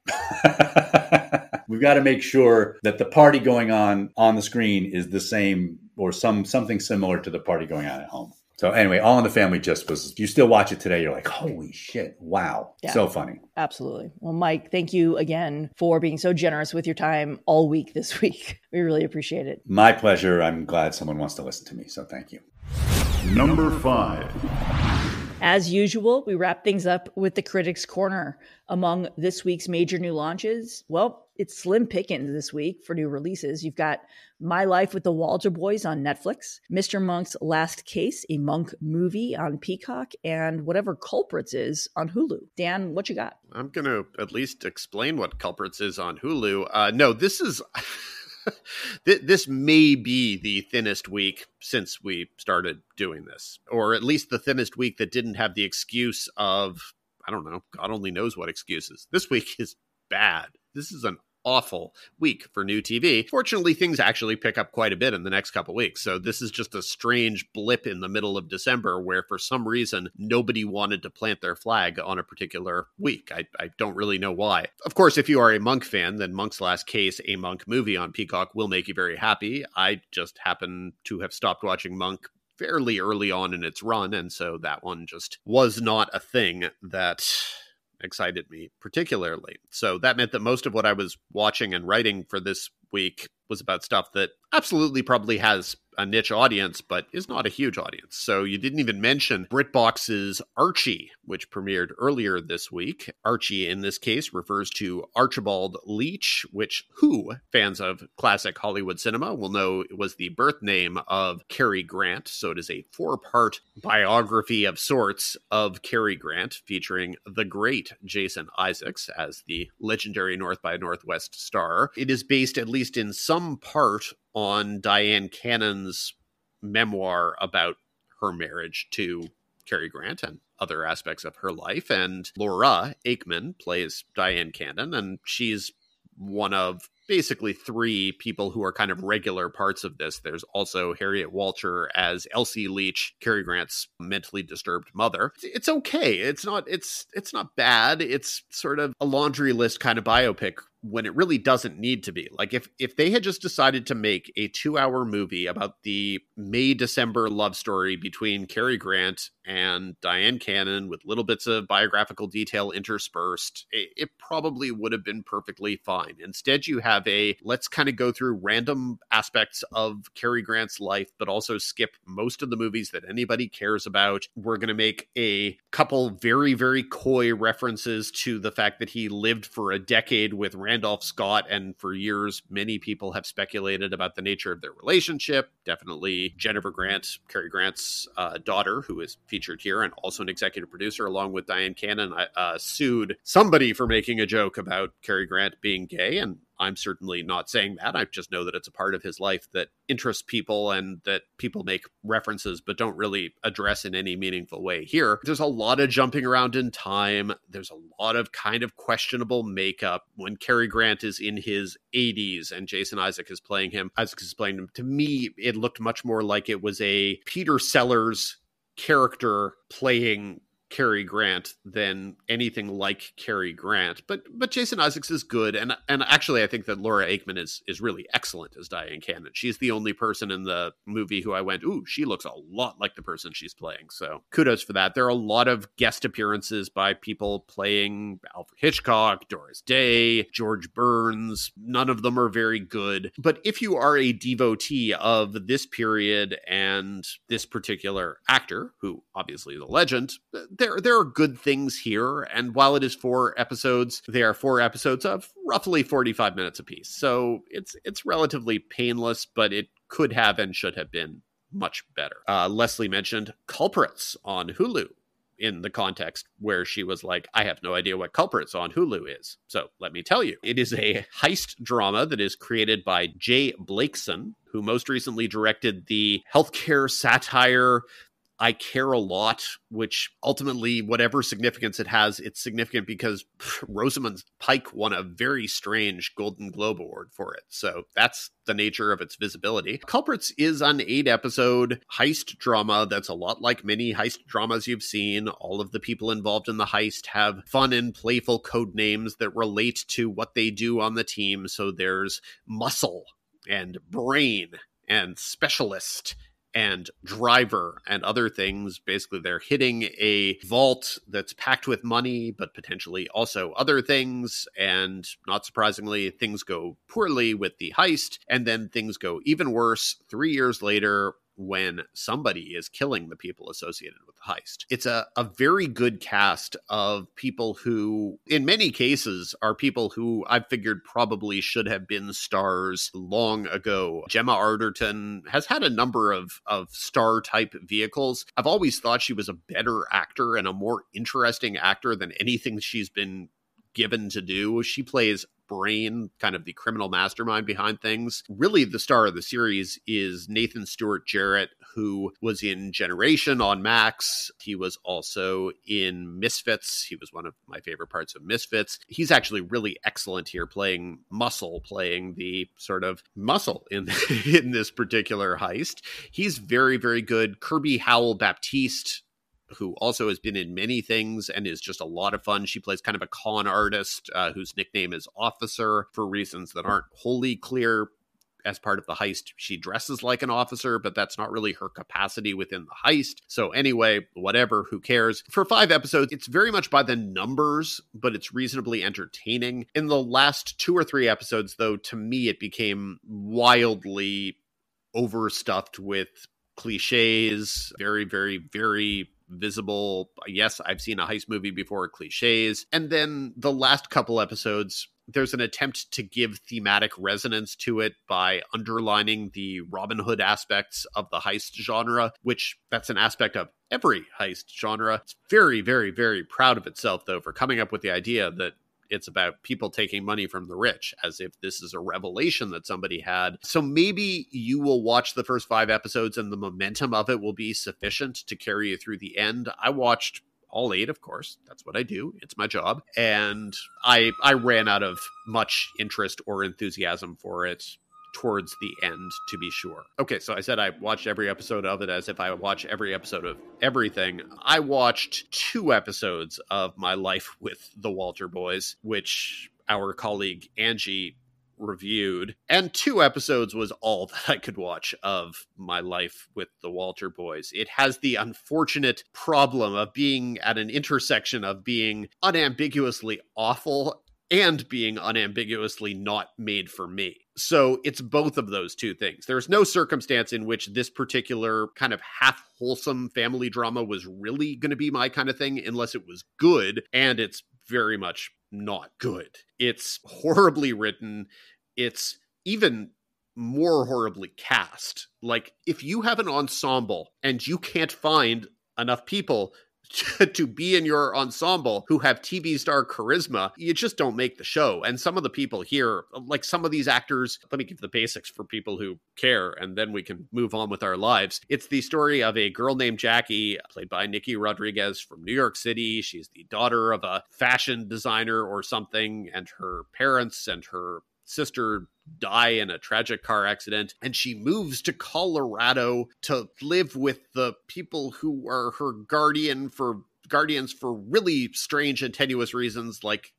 We've got to make sure that the party going on on the screen is the same or some something similar to the party going on at home so anyway, All in the Family just was. You still watch it today? You're like, holy shit! Wow, yeah, so funny. Absolutely. Well, Mike, thank you again for being so generous with your time all week this week. We really appreciate it. My pleasure. I'm glad someone wants to listen to me. So thank you. Number five. As usual, we wrap things up with the Critics Corner. Among this week's major new launches, well, it's slim pickings this week for new releases. You've got My Life with the Walter Boys on Netflix, Mr. Monk's Last Case, a Monk movie on Peacock, and whatever Culprits is on Hulu. Dan, what you got? I'm going to at least explain what Culprits is on Hulu. Uh, no, this is. this may be the thinnest week since we started doing this, or at least the thinnest week that didn't have the excuse of, I don't know, God only knows what excuses. This week is bad. This is an awful week for new TV. Fortunately, things actually pick up quite a bit in the next couple weeks. So this is just a strange blip in the middle of December where for some reason nobody wanted to plant their flag on a particular week. I, I don't really know why. Of course, if you are a Monk fan, then Monk's Last Case, a Monk movie on Peacock will make you very happy. I just happen to have stopped watching Monk fairly early on in its run and so that one just was not a thing that excited me particularly. So that meant that most of what I was watching and writing for this week was about stuff that absolutely probably has a niche audience, but is not a huge audience. So you didn't even mention BritBox's Archie, which premiered earlier this week. Archie, in this case, refers to Archibald Leach, which who fans of classic Hollywood cinema will know was the birth name of Cary Grant. So it is a four part biography of sorts of Cary Grant, featuring the great Jason Isaacs as the legendary North by Northwest star. It is based, at least in some part, on Dyan Cannon's memoir about her marriage to Cary Grant and other aspects of her life. And Laura Aikman plays Dyan Cannon, and she's one of basically three people who are kind of regular parts of this. There's also Harriet Walter as Elsie Leach, Cary Grant's mentally disturbed mother. It's okay. It's not it's it's not bad. It's sort of a laundry list kind of biopic when it really doesn't need to be. Like if if they had just decided to make a 2-hour movie about the May December love story between Cary Grant and Dyan Cannon with little bits of biographical detail interspersed, it, it probably would have been perfectly fine. Instead you have a let's kind of go through random aspects of Cary Grant's life but also skip most of the movies that anybody cares about. We're going to make a couple very very coy references to the fact that he lived for a decade with Rand Randolph Scott, and for years, many people have speculated about the nature of their relationship. Definitely Jennifer Grant, Cary Grant's uh, daughter, who is featured here, and also an executive producer, along with Dyan Cannon, uh, sued somebody for making a joke about Cary Grant being gay, and I'm certainly not saying that. I just know that it's a part of his life that interests people and that people make references but don't really address in any meaningful way here. There's a lot of jumping around in time. There's a lot of kind of questionable makeup when Cary Grant is in his 80s and Jason Isaac is playing him. Isaac is playing him. To me, it looked much more like it was a Peter Sellers character playing Cary Grant than anything like Cary Grant. But but Jason Isaacs is good, and and actually I think that Laura Aikman is is really excellent as Dyan Cannon. She's the only person in the movie who I went, ooh, she looks a lot like the person she's playing. So kudos for that. There are a lot of guest appearances by people playing Alfred Hitchcock, Doris Day, George Burns. None of them are very good. But if you are a devotee of this period and this particular actor, who obviously is a legend, there there are good things here. And while it is four episodes, they are four episodes of roughly 45 minutes apiece. So it's it's relatively painless, but it could have and should have been much better. Uh, Lesley mentioned Culprits on Hulu in the context where she was like, I have no idea what Culprits on Hulu is. So let me tell you. It is a heist drama that is created by J Blakeson, who most recently directed the healthcare satire I care a lot, which ultimately, whatever significance it has, it's significant because Rosamund Pike won a very strange Golden Globe Award for it. So that's the nature of its visibility. Culprits is an eight episode heist drama that's a lot like many heist dramas you've seen. All of the people involved in the heist have fun and playful code names that relate to what they do on the team. So there's muscle and brain and specialist and driver and other things. Basically, they're hitting a vault that's packed with money, but potentially also other things. And not surprisingly, things go poorly with the heist. And then things go even worse three years later when somebody is killing the people associated with the heist. It's a, a very good cast of people who, in many cases, are people who I figured probably should have been stars long ago. Gemma Arterton has had a number of, of star type vehicles. I've always thought she was a better actor and a more interesting actor than anything she's been given to do. She plays brain, kind of the criminal mastermind behind things. Really, the star of the series is Nathan Stewart Jarrett, who was in Generation on Max. He was also in Misfits. He was one of my favorite parts of Misfits. He's actually really excellent here playing muscle, playing the sort of muscle in, in this particular heist. He's very, very good. Kirby Howell Baptiste who also has been in many things and is just a lot of fun. She plays kind of a con artist uh, whose nickname is Officer for reasons that aren't wholly clear. As part of the heist, she dresses like an officer, but that's not really her capacity within the heist. So, anyway, whatever, who cares? For five episodes, it's very much by the numbers, but it's reasonably entertaining. In the last two or three episodes, though, to me, it became wildly overstuffed with cliches, very, very, very visible. Yes, I've seen a heist movie before, cliches. And then the last couple episodes, there's an attempt to give thematic resonance to it by underlining the Robin Hood aspects of the heist genre, which that's an aspect of every heist genre. It's very, very, very proud of itself, though, for coming up with the idea that it's about people taking money from the rich as if this is a revelation that somebody had. So maybe you will watch the first five episodes and the momentum of it will be sufficient to carry you through the end. I watched all eight, of course. That's what I do. It's my job. And I I ran out of much interest or enthusiasm for it towards the end, to be sure. Okay, so I said I watched every episode of it as if I watch every episode of everything. I watched two episodes of My Life with the Walter Boys, which our colleague Angie reviewed, and two episodes was all that I could watch of my life with the Walter Boys. It has the unfortunate problem of being at an intersection of being unambiguously awful and being unambiguously not made for me. So it's both of those two things. There's no circumstance in which this particular kind of half wholesome family drama was really going to be my kind of thing unless it was good, and it's very much not good. It's horribly written. It's even more horribly cast. Like, if you have an ensemble and you can't find enough people to be in your ensemble who have TV star charisma, you just don't make the show. And some of the people here, like some of these actors, let me give the basics for people who care, and then we can move on with our lives. It's the story of a girl named Jackie, played by Nikki Rodriguez from New York City. She's the daughter of a fashion designer or something, and her parents and her sister die in a tragic car accident and she moves to Colorado to live with the people who are her guardian for Guardians for really strange and tenuous reasons, like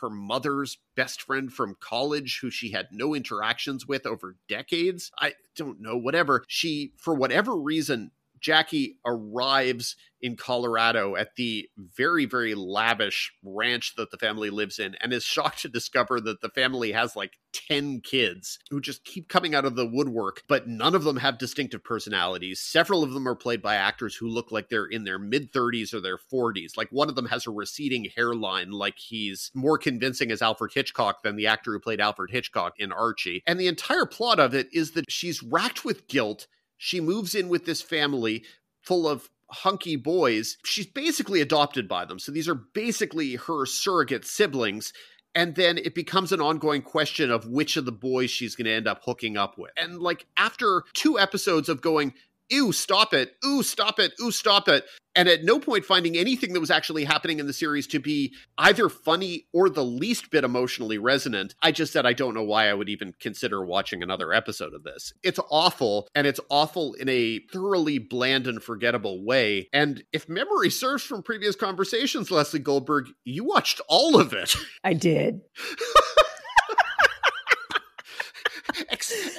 her mother's best friend from college who she had no interactions with over decades. I don't know, whatever. She, for whatever reason, Jackie arrives in Colorado at the very, very lavish ranch that the family lives in and is shocked to discover that the family has like 10 kids who just keep coming out of the woodwork, but none of them have distinctive personalities. Several of them are played by actors who look like they're in their mid 30s or their 40s. Like one of them has a receding hairline, like he's more convincing as Alfred Hitchcock than the actor who played Alfred Hitchcock in Archie. And the entire plot of it is that she's racked with guilt she moves in with this family full of hunky boys. She's basically adopted by them. So these are basically her surrogate siblings. And then it becomes an ongoing question of which of the boys she's going to end up hooking up with. And like after two episodes of going, ew, stop it, ooh, stop it, ooh, stop it. And at no point finding anything that was actually happening in the series to be either funny or the least bit emotionally resonant. I just said I don't know why I would even consider watching another episode of this. It's awful, and it's awful in a thoroughly bland and forgettable way. And if memory serves from previous conversations, Lesley Goldberg, you watched all of it. I did.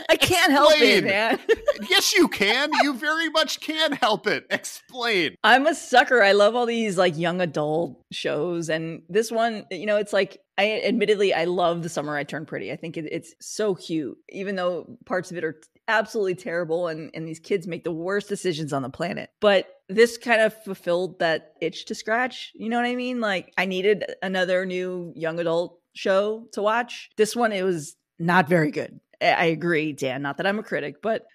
I can't help it, man. yes, you can. You very much can help it. Explain. I'm a sucker. I love all these like young adult shows, and this one, you know, it's like I admittedly I love the summer I turned pretty. I think it, it's so cute, even though parts of it are absolutely terrible, and and these kids make the worst decisions on the planet. But this kind of fulfilled that itch to scratch. You know what I mean? Like I needed another new young adult show to watch. This one, it was not very good. I agree, Dan. Not that I'm a critic, but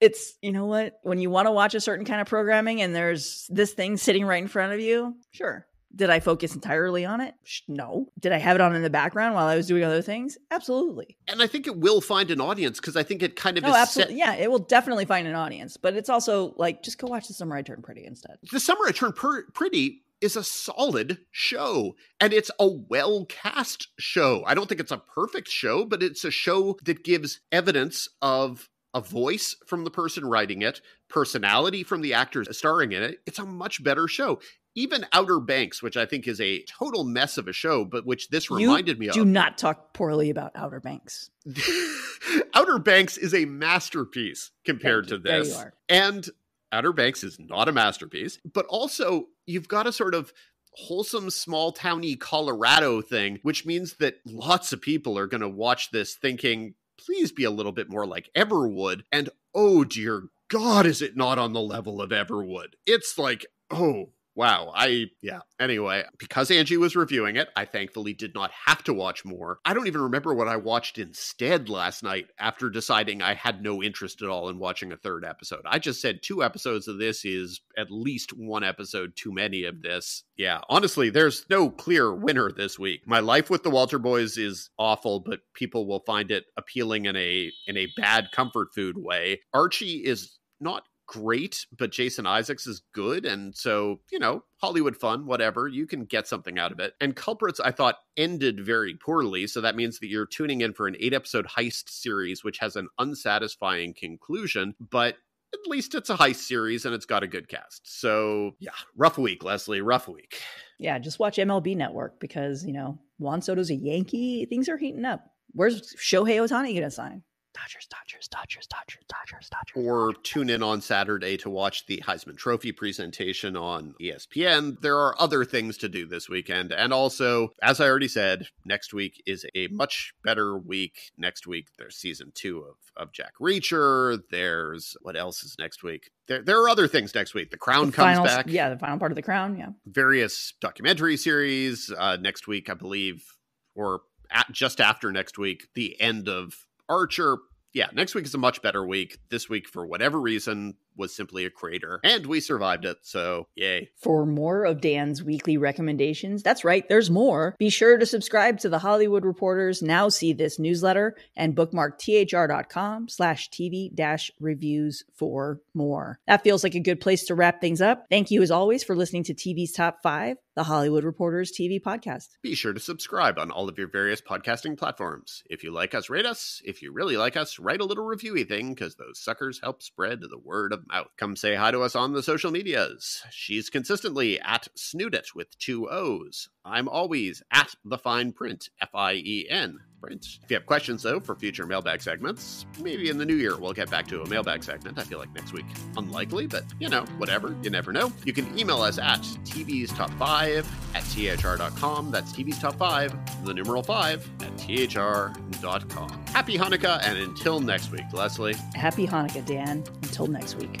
it's, you know what? When you want to watch a certain kind of programming and there's this thing sitting right in front of you, sure. Did I focus entirely on it? No. Did I have it on in the background while I was doing other things? Absolutely. And I think it will find an audience because I think it kind of oh, absolutely. Set- yeah, it will definitely find an audience. But it's also like just go watch The Summer I Turned Pretty instead. The Summer I Turned per- Pretty is a solid show and it's a well cast show. I don't think it's a perfect show, but it's a show that gives evidence of a voice from the person writing it, personality from the actors starring in it. It's a much better show. Even Outer Banks, which I think is a total mess of a show, but which this reminded you me of. Do not talk poorly about Outer Banks. Outer Banks is a masterpiece compared to this. And Outer Banks is not a masterpiece, but also you've got a sort of wholesome small towny Colorado thing, which means that lots of people are going to watch this thinking, please be a little bit more like Everwood. And oh dear God, is it not on the level of Everwood? It's like, oh, wow, I, yeah. Anyway, because Angie was reviewing it, I thankfully did not have to watch more. I don't even remember what I watched instead last night after deciding I had no interest at all in watching a third episode. I just said two episodes of this is at least one episode too many of this. Yeah, honestly, there's no clear winner this week. My life with the Walter Boys is awful, but people will find it appealing in a in a bad comfort food way. Archie is not great, but Jason Isaacs is good. And so, you know, Hollywood fun, whatever, you can get something out of it. And Culprits, I thought, ended very poorly. So that means that you're tuning in for an eight episode heist series, which has an unsatisfying conclusion, but at least it's a heist series and it's got a good cast. So, yeah, rough week, Lesley, rough week. Yeah, just watch MLB Network because, you know, Juan Soto's a Yankee. Things are heating up. Where's Shohei Ohtani going to sign? Dodgers, Dodgers, Dodgers, Dodgers, Dodgers, Dodgers. Or tune in on Saturday to watch the Heisman Trophy presentation on ESPN. There are other things to do this weekend. And also, as I already said, next week is a much better week. Next week, there's season two of, of Jack Reacher. There's what else is next week? There, there are other things next week. The Crown the comes final, back. Yeah, the final part of The Crown. Yeah. Various documentary series. Uh, next week, I believe, or at, just after next week, the end of Archer. Yeah, next week is a much better week. This week, for whatever reason, was simply a crater, and we survived it. So, yay. For more of Dan's weekly recommendations, that's right, there's more. Be sure to subscribe to the Hollywood Reporters Now See This newsletter and bookmark thr.com slash TV dash reviews for more. That feels like a good place to wrap things up. Thank you, as always, for listening to TV's Top 5, the Hollywood Reporters TV podcast. Be sure to subscribe on all of your various podcasting platforms. If you like us, rate us. If you really like us, write a little reviewy thing because those suckers help spread the word of out. Come say hi to us on the social medias. She's consistently at Snoodit with two O's. I'm always at the Fien Print, F I E N print. If you have questions, though, for future mailbag segments, maybe in the new year we'll get back to a mailbag segment. I feel like next week unlikely, but you know, whatever. You never know. You can email us at TV's Top 5 at THR.com. That's TV's Top 5, the numeral 5 at THR.com. Happy Hanukkah, and until next week, Lesley. Happy Hanukkah, Dan. Until next week.